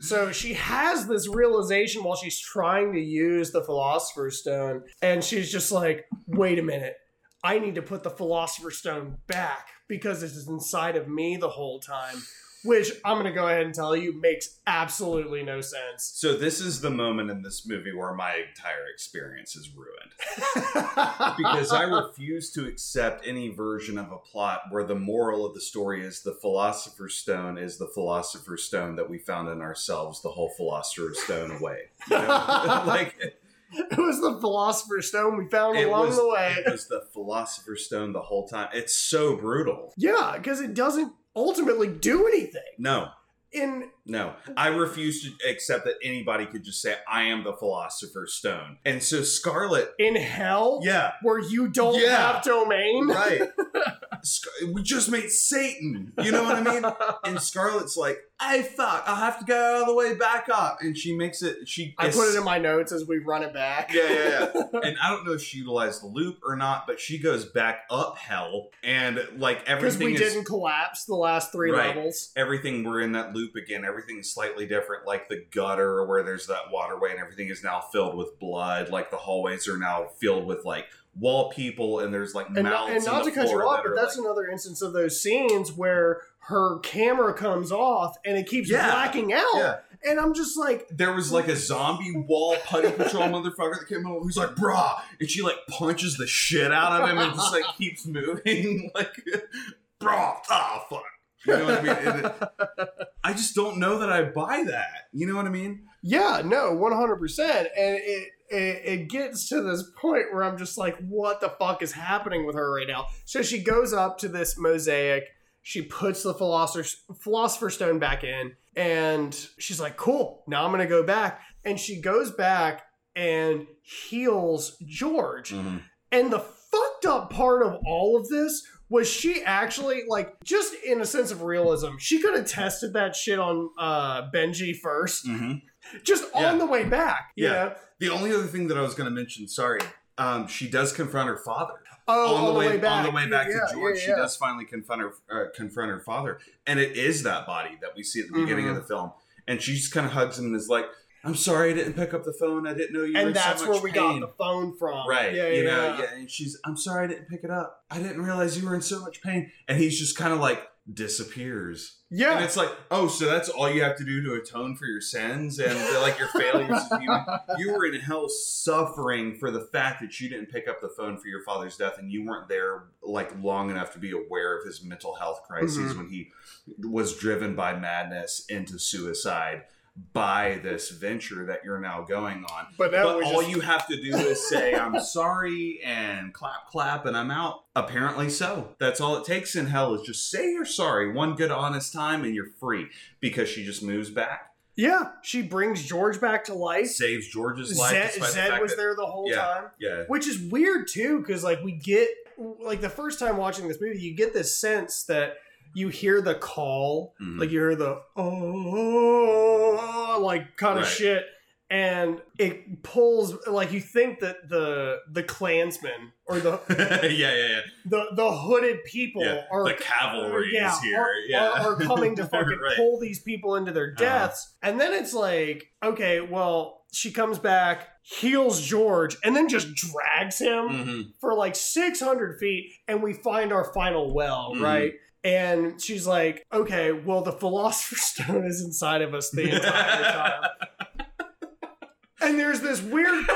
Speaker 1: So she has this realization while she's trying to use the Philosopher's Stone, and she's just like, wait a minute. I need to put the Philosopher's Stone back because it is inside of me the whole time. Which I'm going to go ahead and tell you makes absolutely no sense.
Speaker 2: so this is the moment in this movie where my entire experience is ruined. because I refuse to accept any version of a plot where the moral of the story is the philosopher's stone is the philosopher's stone that we found in ourselves, the whole philosopher's stone away. You know? like
Speaker 1: it was the Philosopher's Stone we found
Speaker 2: it
Speaker 1: along
Speaker 2: was,
Speaker 1: the way.
Speaker 2: it was the philosopher's stone the whole time. It's so brutal.
Speaker 1: Yeah, because it doesn't ultimately do anything.
Speaker 2: No,
Speaker 1: In
Speaker 2: no. I refuse to accept that anybody could just say, I am the philosopher's stone. And so Scarlet,
Speaker 1: in hell,
Speaker 2: yeah,
Speaker 1: where you don't
Speaker 2: Yeah.
Speaker 1: have domain,
Speaker 2: right. Scar- we just made Satan. You know what I mean? and Scarlet's like, "Hey, fuck! I'll have to go all the way back up." And she makes it. She
Speaker 1: I put it in my notes as we run it back.
Speaker 2: Yeah, yeah, yeah. and I don't know if she utilized the loop or not, but she goes back up hell, and like everything.
Speaker 1: Because we
Speaker 2: is
Speaker 1: didn't collapse the last three
Speaker 2: Right.
Speaker 1: levels.
Speaker 2: everything. We're in that loop again. Everything's slightly different. Like the gutter where there's that waterway, and everything is now filled with blood. Like the hallways are now filled with like wall people, and there's like
Speaker 1: And, not, and not to cut you off, but that's
Speaker 2: like-
Speaker 1: another instance of those scenes where her camera comes off and it keeps
Speaker 2: Yeah.
Speaker 1: blacking out.
Speaker 2: Yeah.
Speaker 1: And I'm just like,
Speaker 2: there was like a zombie wall putty patrol motherfucker that came out who's like, brah, and she like punches the shit out of him and just like keeps moving. like, brah, ah, fuck. You know what I mean? It- I just don't know that I buy that. You know what I mean?
Speaker 1: yeah, no, 100%. And it, it, it gets to this point where I'm just like, what the fuck is happening with her right now? So she goes up to this mosaic. She puts the philosopher's, philosopher's stone back in, and she's like, cool, now I'm going to go back. And she goes back and heals George. And the fucked up part of all of this was she actually like just in a sense of realism, she could have tested that shit on uh Benji first,
Speaker 2: Mm-hmm.
Speaker 1: just
Speaker 2: Yeah.
Speaker 1: on the way back.
Speaker 2: Yeah.
Speaker 1: know?
Speaker 2: The only other thing that I was going to mention, sorry, um, she does confront her father.
Speaker 1: Oh,
Speaker 2: on, the way, on the way back
Speaker 1: Yeah,
Speaker 2: to George,
Speaker 1: yeah,
Speaker 2: she does finally confront her uh, confront her father, and it is that body that we see at the beginning
Speaker 1: Mhm.
Speaker 2: of the film. And she just kind of hugs him and is like, "I'm sorry, I didn't pick up the phone. I didn't know you were in so much pain.
Speaker 1: And that's
Speaker 2: so
Speaker 1: where we
Speaker 2: pain."
Speaker 1: got the phone from.
Speaker 2: Right,
Speaker 1: Yeah,
Speaker 2: you
Speaker 1: yeah,
Speaker 2: know,
Speaker 1: yeah.
Speaker 2: yeah. And she's, I'm sorry I didn't pick it up. I didn't realize you were in so much pain. And he's just kind of like disappears.
Speaker 1: Yeah.
Speaker 2: And it's like, oh, so that's all you have to do to atone for your sins and like your failures as human. You were in hell suffering for the fact that you didn't pick up the phone for your father's death and you weren't there like long enough to be aware of his mental health crises
Speaker 1: Mhm.
Speaker 2: when he was driven by madness into suicide by this venture that you're now going on.
Speaker 1: but
Speaker 2: But all
Speaker 1: just,
Speaker 2: you have to do is say, I'm sorry, and clap, clap, and I'm out. Apparently so. That's all it takes in hell is just say you're sorry one good, honest time, and you're free because she just moves back,
Speaker 1: Yeah, she brings George back to life.
Speaker 2: saves George's life.
Speaker 1: Zed, Zed was
Speaker 2: that-
Speaker 1: there the whole
Speaker 2: Yeah.
Speaker 1: time.
Speaker 2: Yeah.
Speaker 1: which is weird too because like we get like the first time watching this movie you get this sense that you hear the call
Speaker 2: Mhm.
Speaker 1: like you hear the oh like kind of
Speaker 2: Right.
Speaker 1: shit and it pulls like you think that the the clansmen or the
Speaker 2: yeah, yeah, yeah.
Speaker 1: the, the hooded people
Speaker 2: yeah.
Speaker 1: are
Speaker 2: the cavalry
Speaker 1: yeah,
Speaker 2: is here.
Speaker 1: are,
Speaker 2: yeah.
Speaker 1: are, are coming to fucking
Speaker 2: Right.
Speaker 1: pull these people into their
Speaker 2: Uh-huh.
Speaker 1: deaths. And then it's like, okay, well, she comes back, heals George, and then just drags him
Speaker 2: Mhm.
Speaker 1: for like 600 feet, and we find our final well,
Speaker 2: Mhm.
Speaker 1: right? And she's like, okay, well, the Philosopher's Stone is inside of us the entire time. and there's this weird.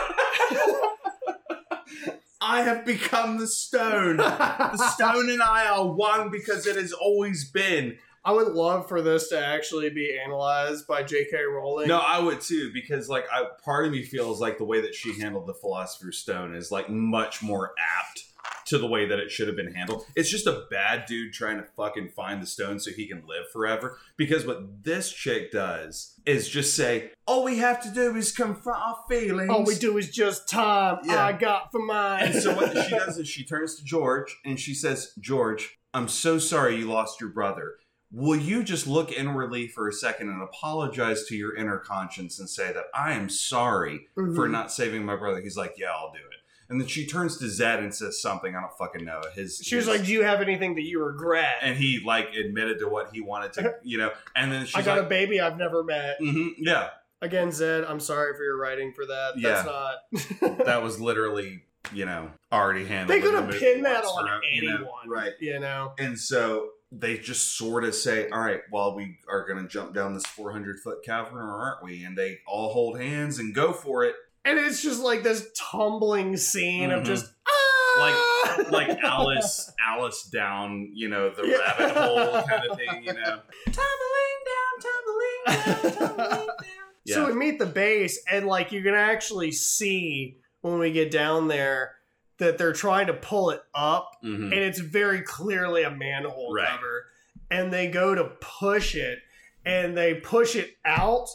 Speaker 2: I have become the stone. the stone and I are one because it has always been.
Speaker 1: I would love for this to actually be analyzed by J.K. Rowling.
Speaker 2: No, I would too because like I, part of me feels like the way that she handled the Philosopher's Stone is like much more apt to the way that it should have been handled. It's just a bad dude trying to fucking find the stone so he can live forever. Because what this chick does is just say, all we have to do is confront our feelings.
Speaker 1: All we do is just time
Speaker 2: Yeah.
Speaker 1: I got for mine.
Speaker 2: And so what she does is she turns to George and she says, George, I'm so sorry you lost your brother. Will you just look inwardly for a second and apologize to your inner conscience and say that I am sorry for
Speaker 1: Mhm.
Speaker 2: not saving my brother? He's like, Yeah, I'll do it. And then she turns to Zed and says something I don't fucking know. His
Speaker 1: She was
Speaker 2: his-
Speaker 1: like, "Do you have anything that you regret?"
Speaker 2: and he like admitted to what he wanted to, you know. And then she's
Speaker 1: I got
Speaker 2: like,
Speaker 1: a baby I've never met.
Speaker 2: "Mhm, yeah,
Speaker 1: Again, Zed, I'm sorry for your writing for that. That's not.
Speaker 2: that was literally, you know, already handled.
Speaker 1: they could have pinned that on
Speaker 2: right? You know,
Speaker 1: anyone,
Speaker 2: right?
Speaker 1: You know.
Speaker 2: And so they just sort of say, "All right, well, we are going to jump down this 400 foot cavern, or aren't we?" And they all hold hands and go for it,
Speaker 1: And it's just like this tumbling scene of
Speaker 2: Mhm.
Speaker 1: just ah!
Speaker 2: like Alice, Alice down, you know, the
Speaker 1: Yeah.
Speaker 2: rabbit hole kind of thing, you know. Tumbling down, tumbling down, tumbling down. Yeah.
Speaker 1: So we meet the base, and like you can actually see when we get down there that they're trying to pull it up,
Speaker 2: Mhm.
Speaker 1: and it's very clearly a manhole
Speaker 2: Right.
Speaker 1: cover. And they go to push it, and they push it out.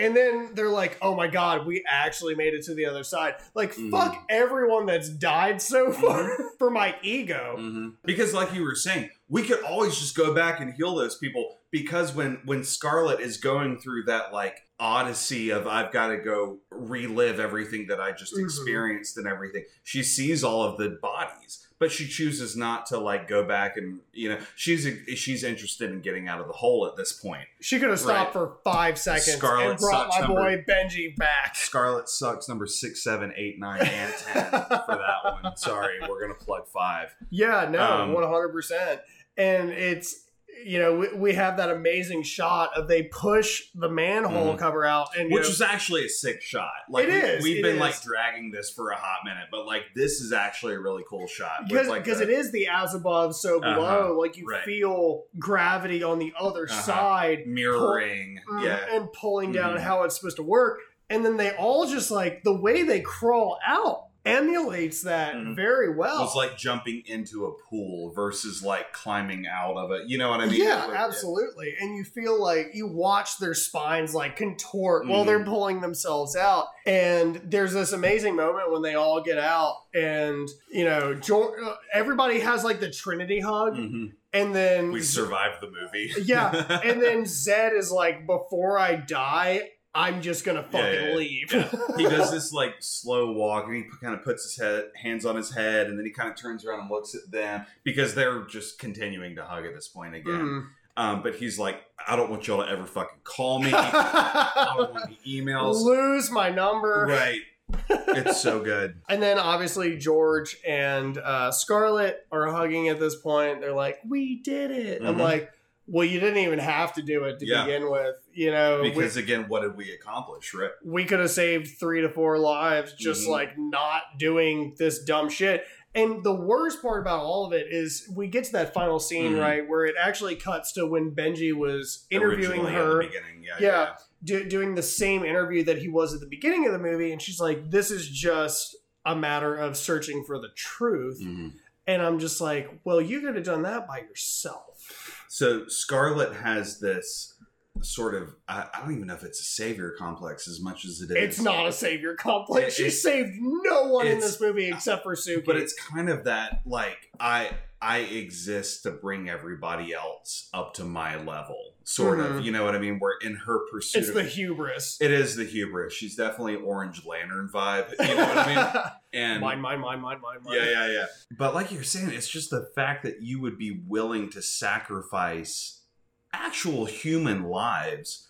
Speaker 1: And then they're like, "Oh my god, we actually made it to the other side!" Like,
Speaker 2: Mhm.
Speaker 1: fuck everyone that's died so far for my ego.
Speaker 2: Mhm. Because, like you were saying, we could always just go back and heal those people. Because when when Scarlett is going through that like odyssey of I've got to go relive everything that I just
Speaker 1: Mhm.
Speaker 2: experienced and everything, she sees all of the bodies, but she chooses not to like go back and you know she's she's interested in getting out of the hole at this point.
Speaker 1: She could have stopped
Speaker 2: Right.
Speaker 1: for five seconds
Speaker 2: Scarlett
Speaker 1: and brought my
Speaker 2: number-
Speaker 1: boy Benji back.
Speaker 2: Scarlett sucks number six, seven, eight, nine, and ten for that one. Sorry, we're gonna plug five.
Speaker 1: Yeah, no,
Speaker 2: Um,
Speaker 1: one hundred percent. And it's you know we, we have that amazing shot of they push the manhole
Speaker 2: Mhm.
Speaker 1: cover out, and
Speaker 2: which
Speaker 1: know,
Speaker 2: was actually a sick shot. Like
Speaker 1: It
Speaker 2: we,
Speaker 1: is,
Speaker 2: we've
Speaker 1: it
Speaker 2: been
Speaker 1: is.
Speaker 2: like dragging this for a hot minute, but like this is actually a really cool shot.
Speaker 1: because
Speaker 2: like
Speaker 1: because it is the as above so below.
Speaker 2: Uh-huh,
Speaker 1: like you
Speaker 2: right.
Speaker 1: feel gravity on the other
Speaker 2: Uh-huh.
Speaker 1: side,
Speaker 2: mirroring.
Speaker 1: mm,
Speaker 2: Yeah,
Speaker 1: and pulling down
Speaker 2: Mhm.
Speaker 1: how it's supposed to work. And then they all just like the way they crawl out emulates that
Speaker 2: Mhm.
Speaker 1: very well.
Speaker 2: It's like jumping into a pool versus like climbing out of it. You know what I mean?
Speaker 1: yeah,
Speaker 2: was-
Speaker 1: absolutely. And you feel like you watch their spines like contort while
Speaker 2: Mhm.
Speaker 1: they're pulling themselves out. And there's this amazing moment when they all get out, and you know, everybody has like the Trinity hug,
Speaker 2: Mhm.
Speaker 1: and then
Speaker 2: We survived the movie.
Speaker 1: yeah, and then Zed is like, "Before I die, I'm just gonna fucking
Speaker 2: yeah, yeah.
Speaker 1: leave."
Speaker 2: He does this like slow walk and he kind of puts his head hands on his head and then he kind of turns around and looks at them because they're just continuing to hug at this point again
Speaker 1: Mm.
Speaker 2: um, but he's like i don't want y'all to ever fucking call me i don't want any emails
Speaker 1: Lose my number.
Speaker 2: right it's so good
Speaker 1: And then obviously George and uh, Scarlett are hugging at this point. They're like, "We did it." I'm
Speaker 2: Mhm.
Speaker 1: like, "Well, you didn't even have to do it to
Speaker 2: Yeah.
Speaker 1: begin with. You know,
Speaker 2: because again what did we accomplish right
Speaker 1: we, we could have saved three to four lives just
Speaker 2: Mhm.
Speaker 1: like not doing this dumb shit." And the worst part about all of it is we get to that final scene
Speaker 2: Mhm.
Speaker 1: right where it actually cuts to when Benji was interviewing
Speaker 2: Originally
Speaker 1: her
Speaker 2: the beginning yeah
Speaker 1: Yeah. do, doing the same interview that he was at the beginning of the movie and she's like this is just a matter of searching for the truth
Speaker 2: Mhm.
Speaker 1: and i'm just like well you could have done that by yourself
Speaker 2: so scarlett has this sort of I, I don't even know if it's a savior complex as much as it is.
Speaker 1: it's not a savior complex.
Speaker 2: It-
Speaker 1: she saved no one in this movie except for Souxie.
Speaker 2: But it's kind of that like i i exist to bring everybody else up to my level sort of
Speaker 1: Mhm.
Speaker 2: you know what i mean? Where in her pursuit
Speaker 1: it's
Speaker 2: of,
Speaker 1: the hubris.
Speaker 2: It is the hubris. She's definitely orange lantern vibe you know what i mean? And
Speaker 1: mine mine mine mine mine mine.
Speaker 2: Yeah yeah yeah. But like you're saying it's just the fact that you would be willing to sacrifice actual human lives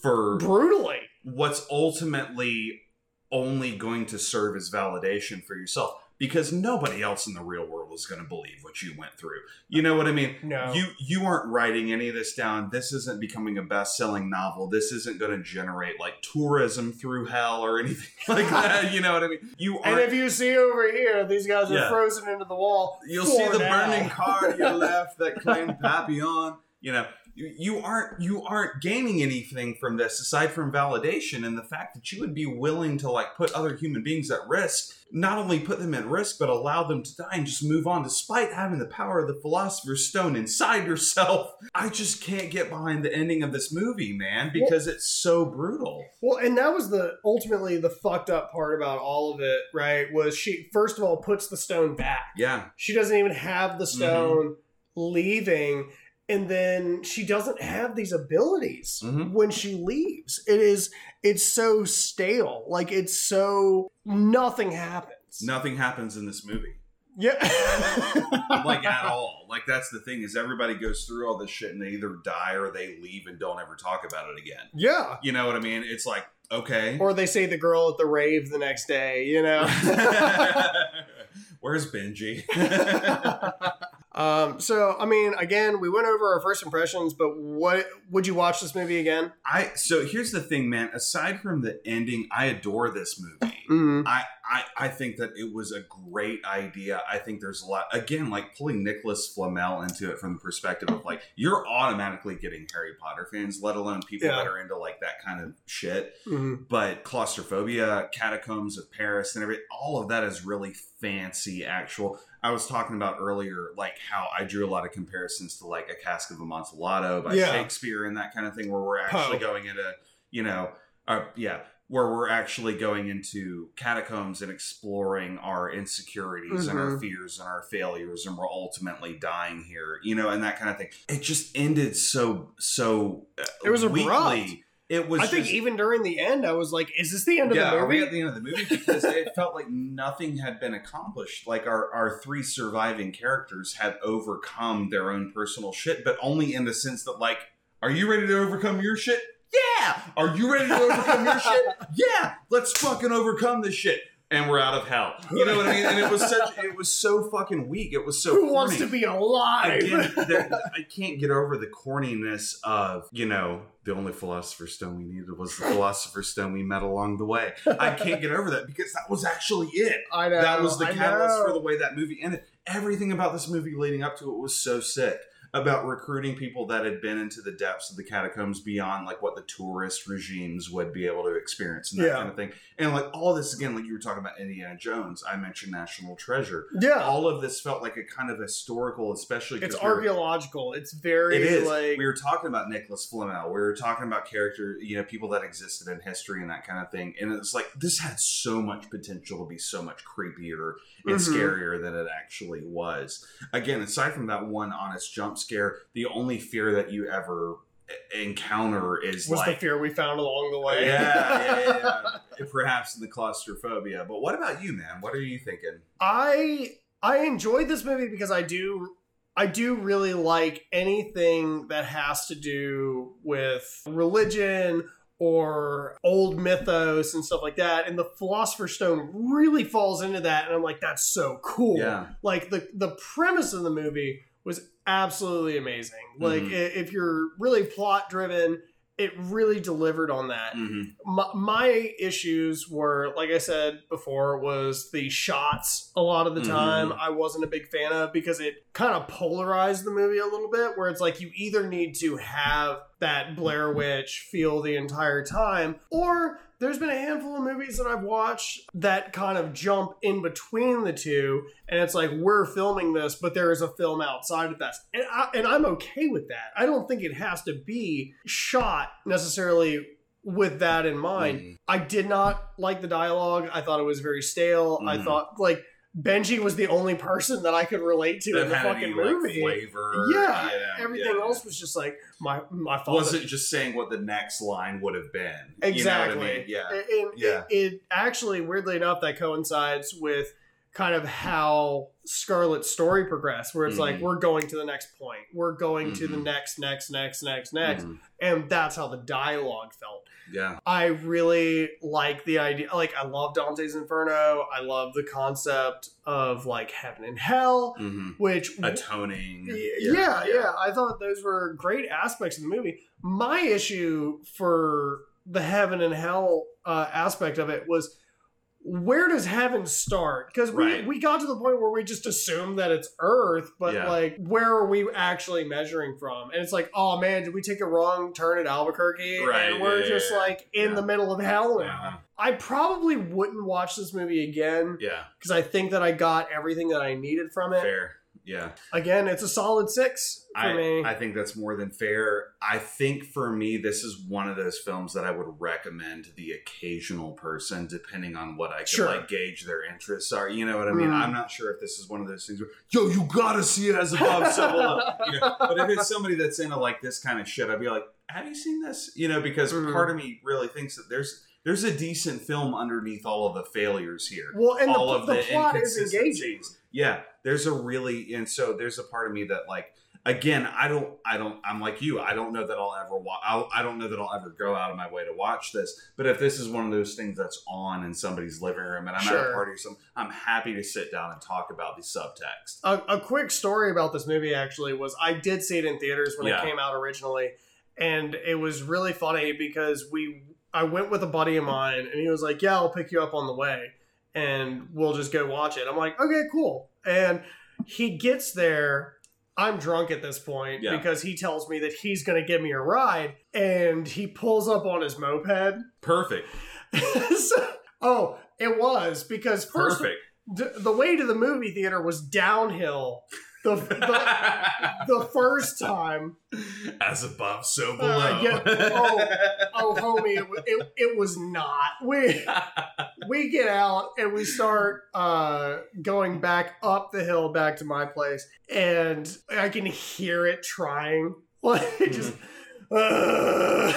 Speaker 2: for
Speaker 1: brutally.
Speaker 2: what's ultimately only going to serve as validation for yourself because nobody else in the real world is going to believe what you went through. You know what I mean?
Speaker 1: no
Speaker 2: You you aren't writing any of this down. This isn't becoming a best-selling novel. This isn't going to generate like tourism through hell or anything like that. You know what I mean? You
Speaker 1: and if you see over here these guys are
Speaker 2: Yeah.
Speaker 1: frozen into the wall
Speaker 2: You'll see the
Speaker 1: now.
Speaker 2: burning car to your left that claimed Papillon. You know, you, you aren't you aren't gaining anything from this aside from validation and the fact that you would be willing to like put other human beings at risk not only put them at risk but allow them to die and just move on despite having the power of the philosopher's stone inside yourself i just can't get behind the ending of this movie man because it's so brutal
Speaker 1: Well, and that was the ultimately the fucked up part about all of it, right? Was she first of all puts the stone back.
Speaker 2: yeah
Speaker 1: She doesn't even have the mm-hmm. stone leaving, and then she doesn't have these abilities
Speaker 2: Mhm.
Speaker 1: when she leaves. It is it's so stale. Like it's so nothing happens.
Speaker 2: nothing happens in this movie
Speaker 1: Yeah.
Speaker 2: like at all like that's the thing is everybody goes through all this shit and they either die or they leave and don't ever talk about it again
Speaker 1: yeah.
Speaker 2: you know what i mean it's like okay
Speaker 1: Or they say the girl at the rave the next day, you know.
Speaker 2: Where's Benji?
Speaker 1: Um, so I mean, again, we went over our first impressions, but what would you watch this movie again?
Speaker 2: I so here's the thing, man. Aside from the ending, I adore this movie.
Speaker 1: Mm.
Speaker 2: I, I I think that it was a great idea. I think there's a lot again, like pulling Nicholas Flamel into it from the perspective of like you're automatically getting Harry Potter fans, let alone people
Speaker 1: Yeah.
Speaker 2: that are into like that kind of shit.
Speaker 1: Mhm.
Speaker 2: But claustrophobia, catacombs of Paris, and everything, all of that is really fancy. Actual, I was talking about earlier, like how I drew a lot of comparisons to like a Cask of Amontillado by
Speaker 1: Yeah.
Speaker 2: Shakespeare and that kind of thing, where we're actually going into, you know, uh, yeah, where we're actually going into catacombs and exploring our insecurities and our
Speaker 1: Mhm.
Speaker 2: fears and our failures, and we're ultimately dying here, you know, and that kind of thing. It just ended so so. Uh,
Speaker 1: It was abrupt.
Speaker 2: weakly. It was.
Speaker 1: I think
Speaker 2: just-
Speaker 1: even during the end, I was like, "Is this the end of
Speaker 2: yeah,
Speaker 1: the movie?"
Speaker 2: at the end of the movie? Because it felt like nothing had been accomplished. Like our, our three surviving characters had overcome their own personal shit, but only in the sense that, like, are you ready to overcome your shit? Yeah. Are you ready to overcome your shit? Yeah. Let's fucking overcome this shit. And we're out of hell. You know what I mean? And it was such, it was so fucking weak. It was so.
Speaker 1: Who wants to be alive?
Speaker 2: again, there, I can't get over the corniness of, you know, the only philosopher's stone we needed was the philosopher's stone we met along the way. I can't get over that because that was actually it.
Speaker 1: I know.
Speaker 2: that was the
Speaker 1: I
Speaker 2: catalyst
Speaker 1: know.
Speaker 2: for the way that movie ended. Everything about this movie leading up to it was so sick. About recruiting people that had been into the depths of the catacombs beyond like what the tourist regimes would be able to experience and that
Speaker 1: Yeah.
Speaker 2: kind of thing. And like all this again, like you were talking about Indiana Jones, I mentioned National Treasure.
Speaker 1: Yeah,
Speaker 2: All of this felt like a kind of historical, especially
Speaker 1: it's archaeological. It's very
Speaker 2: it is.
Speaker 1: like
Speaker 2: we were talking about Nicholas Flamel. We were talking about character, you know, people that existed in history and that kind of thing. And it's like this had so much potential to be so much creepier and
Speaker 1: Mhm.
Speaker 2: scarier than it actually was. Again, aside from that one honest jump scare, the only fear that you ever encounter is
Speaker 1: was the fear we found along the way.
Speaker 2: yeah, yeah, yeah. Perhaps the claustrophobia. But what about you, man? What are you thinking?
Speaker 1: I I enjoyed this movie because I do I do really like anything that has to do with religion or old mythos and stuff like that and the philosopher's stone really falls into that and I'm like that's so cool.
Speaker 2: Yeah.
Speaker 1: Like the the premise of the movie was absolutely amazing. Like
Speaker 2: Mhm.
Speaker 1: i- if you're really plot driven, it really delivered on that
Speaker 2: hmm
Speaker 1: my, my issues were like i said before was the shots a lot of the time i wasn't a big fan of because it kind of polarized the movie a little bit where it's like you either need to have that blair witch feel the entire time or there's been a handful of movies that i've watched that kind of jump in between the two and it's like we're filming this but there is a film outside of that and, I, and i'm okay with that. I don't think it has to be shot necessarily with that in mind.
Speaker 2: Mhm.
Speaker 1: i did not like the dialogue. I thought it was very stale. I
Speaker 2: Mhm.
Speaker 1: thought like benji was the only person that i could relate to in the fucking
Speaker 2: any, like,
Speaker 1: movie
Speaker 2: flavor.
Speaker 1: yeah, everything
Speaker 2: yeah.
Speaker 1: else was just like my my father
Speaker 2: wasn't just saying what the next line would have been.
Speaker 1: Exactly.
Speaker 2: You know I mean? Yeah.
Speaker 1: And- and
Speaker 2: Yeah.
Speaker 1: It, it actually, weirdly enough, that coincides with kind of how Scarlett's story progressed, where it's like
Speaker 2: Mhm.
Speaker 1: we're going to the next point, we're going to the
Speaker 2: Mhm.
Speaker 1: next, next, next, next, next,
Speaker 2: Mhm.
Speaker 1: and that's how the dialogue felt.
Speaker 2: Yeah.
Speaker 1: I really like the idea. Like, I love Dante's Inferno. I love the concept of like heaven and hell,
Speaker 2: hmm
Speaker 1: which
Speaker 2: Atoning.
Speaker 1: Y- yeah, yeah, I thought those were great aspects of the movie. My issue for the heaven and hell uh, aspect of it was where does heaven start? Because we,
Speaker 2: Right.
Speaker 1: we got to the point where we just assume that it's Earth, but
Speaker 2: Yeah.
Speaker 1: like, where are we actually measuring from? And it's like, oh man, did we take a wrong turn at Albuquerque?
Speaker 2: Right,
Speaker 1: And we're
Speaker 2: yeah,
Speaker 1: just
Speaker 2: yeah,
Speaker 1: like in the middle of hell now. I probably wouldn't watch this movie again
Speaker 2: Yeah,
Speaker 1: because I think that I got everything that I needed from it.
Speaker 2: fair. Yeah.
Speaker 1: Again, it's a solid six for
Speaker 2: I,
Speaker 1: me.
Speaker 2: I think that's more than fair. I think for me, this is one of those films that I would recommend to the occasional person, depending on what I can
Speaker 1: Sure.
Speaker 2: like gauge their interests are. You know what I mean?
Speaker 1: Mm.
Speaker 2: I'm not sure if this is one of those things where, yo, you gotta see it as below. You know, but if it's somebody that's into like this kind of shit, I'd be like, have you seen this? You know, because
Speaker 1: Mm.
Speaker 2: part of me really thinks that there's there's a decent film underneath all of the failures here
Speaker 1: well, and
Speaker 2: all
Speaker 1: the,
Speaker 2: of
Speaker 1: the,
Speaker 2: the,
Speaker 1: plot is engaging.
Speaker 2: Yeah, there's a really and so there's a part of me that like again I don't I don't I'm like you I don't know that I'll ever watch I'll, I don't know that I'll ever go out of my way to watch this. But if this is one of those things that's on in somebody's living room and I'm at a party or something, I'm happy to sit down and talk about the subtext.
Speaker 1: A, a quick story about this movie actually was I did see it in theaters when
Speaker 2: Yeah.
Speaker 1: it came out originally, and it was really funny because we I went with a buddy of mine and he was like, "Yeah, I'll pick you up on the way, and we'll just go watch it." I'm like, "Okay, cool." And he gets there. I'm drunk at this point
Speaker 2: Yeah.
Speaker 1: because he tells me that he's going to give me a ride, and he pulls up on his moped.
Speaker 2: Perfect,
Speaker 1: so, oh, it was because first
Speaker 2: perfect.
Speaker 1: the way to the movie theater was downhill the, the, the first time.
Speaker 2: As above, so below.
Speaker 1: Uh, yeah. Oh. Oh, homie, it, it, it was not. We we get out and we start uh, going back up the hill back to my place, and I can hear it trying. Like it just. uh.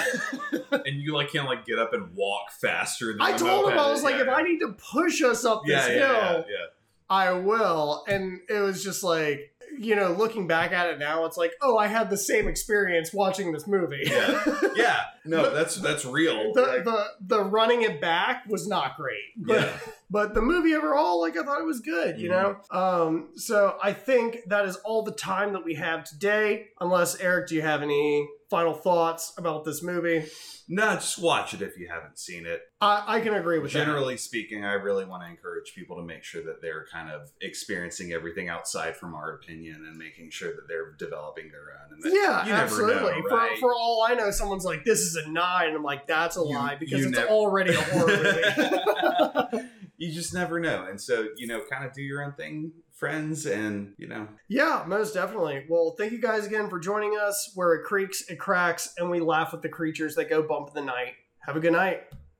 Speaker 2: and you like can't like get up and walk faster. Than
Speaker 1: I told him I was like,
Speaker 2: Yeah,
Speaker 1: if I need to push us up this
Speaker 2: yeah,
Speaker 1: hill,
Speaker 2: yeah, yeah, yeah.
Speaker 1: I will. And it was just like, you know, looking back at it now, it's like, oh, I had the same experience watching this movie.
Speaker 2: Yeah. Yeah, no, that's that's real.
Speaker 1: the,
Speaker 2: Like,
Speaker 1: the the running it back was not great. But
Speaker 2: yeah,
Speaker 1: but the movie overall, like I thought it was good, you know? Um, so I think that is all the time that we have today. Unless Eric, do you have any final thoughts about this movie?
Speaker 2: no, just watch it if you haven't seen it.
Speaker 1: I, I can agree with
Speaker 2: Generally speaking, I really want to encourage people to make sure that they're kind of experiencing everything outside from our opinion and making sure that they're developing their own. And
Speaker 1: that. Yeah,
Speaker 2: you never
Speaker 1: absolutely.
Speaker 2: know, right?
Speaker 1: For for all I know, someone's like, "This is a nine. I'm like, "That's a
Speaker 2: You-
Speaker 1: lie," because it's
Speaker 2: never-
Speaker 1: already a horror movie.
Speaker 2: you just never know, and so you know, kind of do your own thing, friends, and you know,
Speaker 1: Yeah, most definitely. Well, thank you guys again for joining us. Where it creaks, it cracks, and we laugh with the creatures that go bump in the night. Have a good night.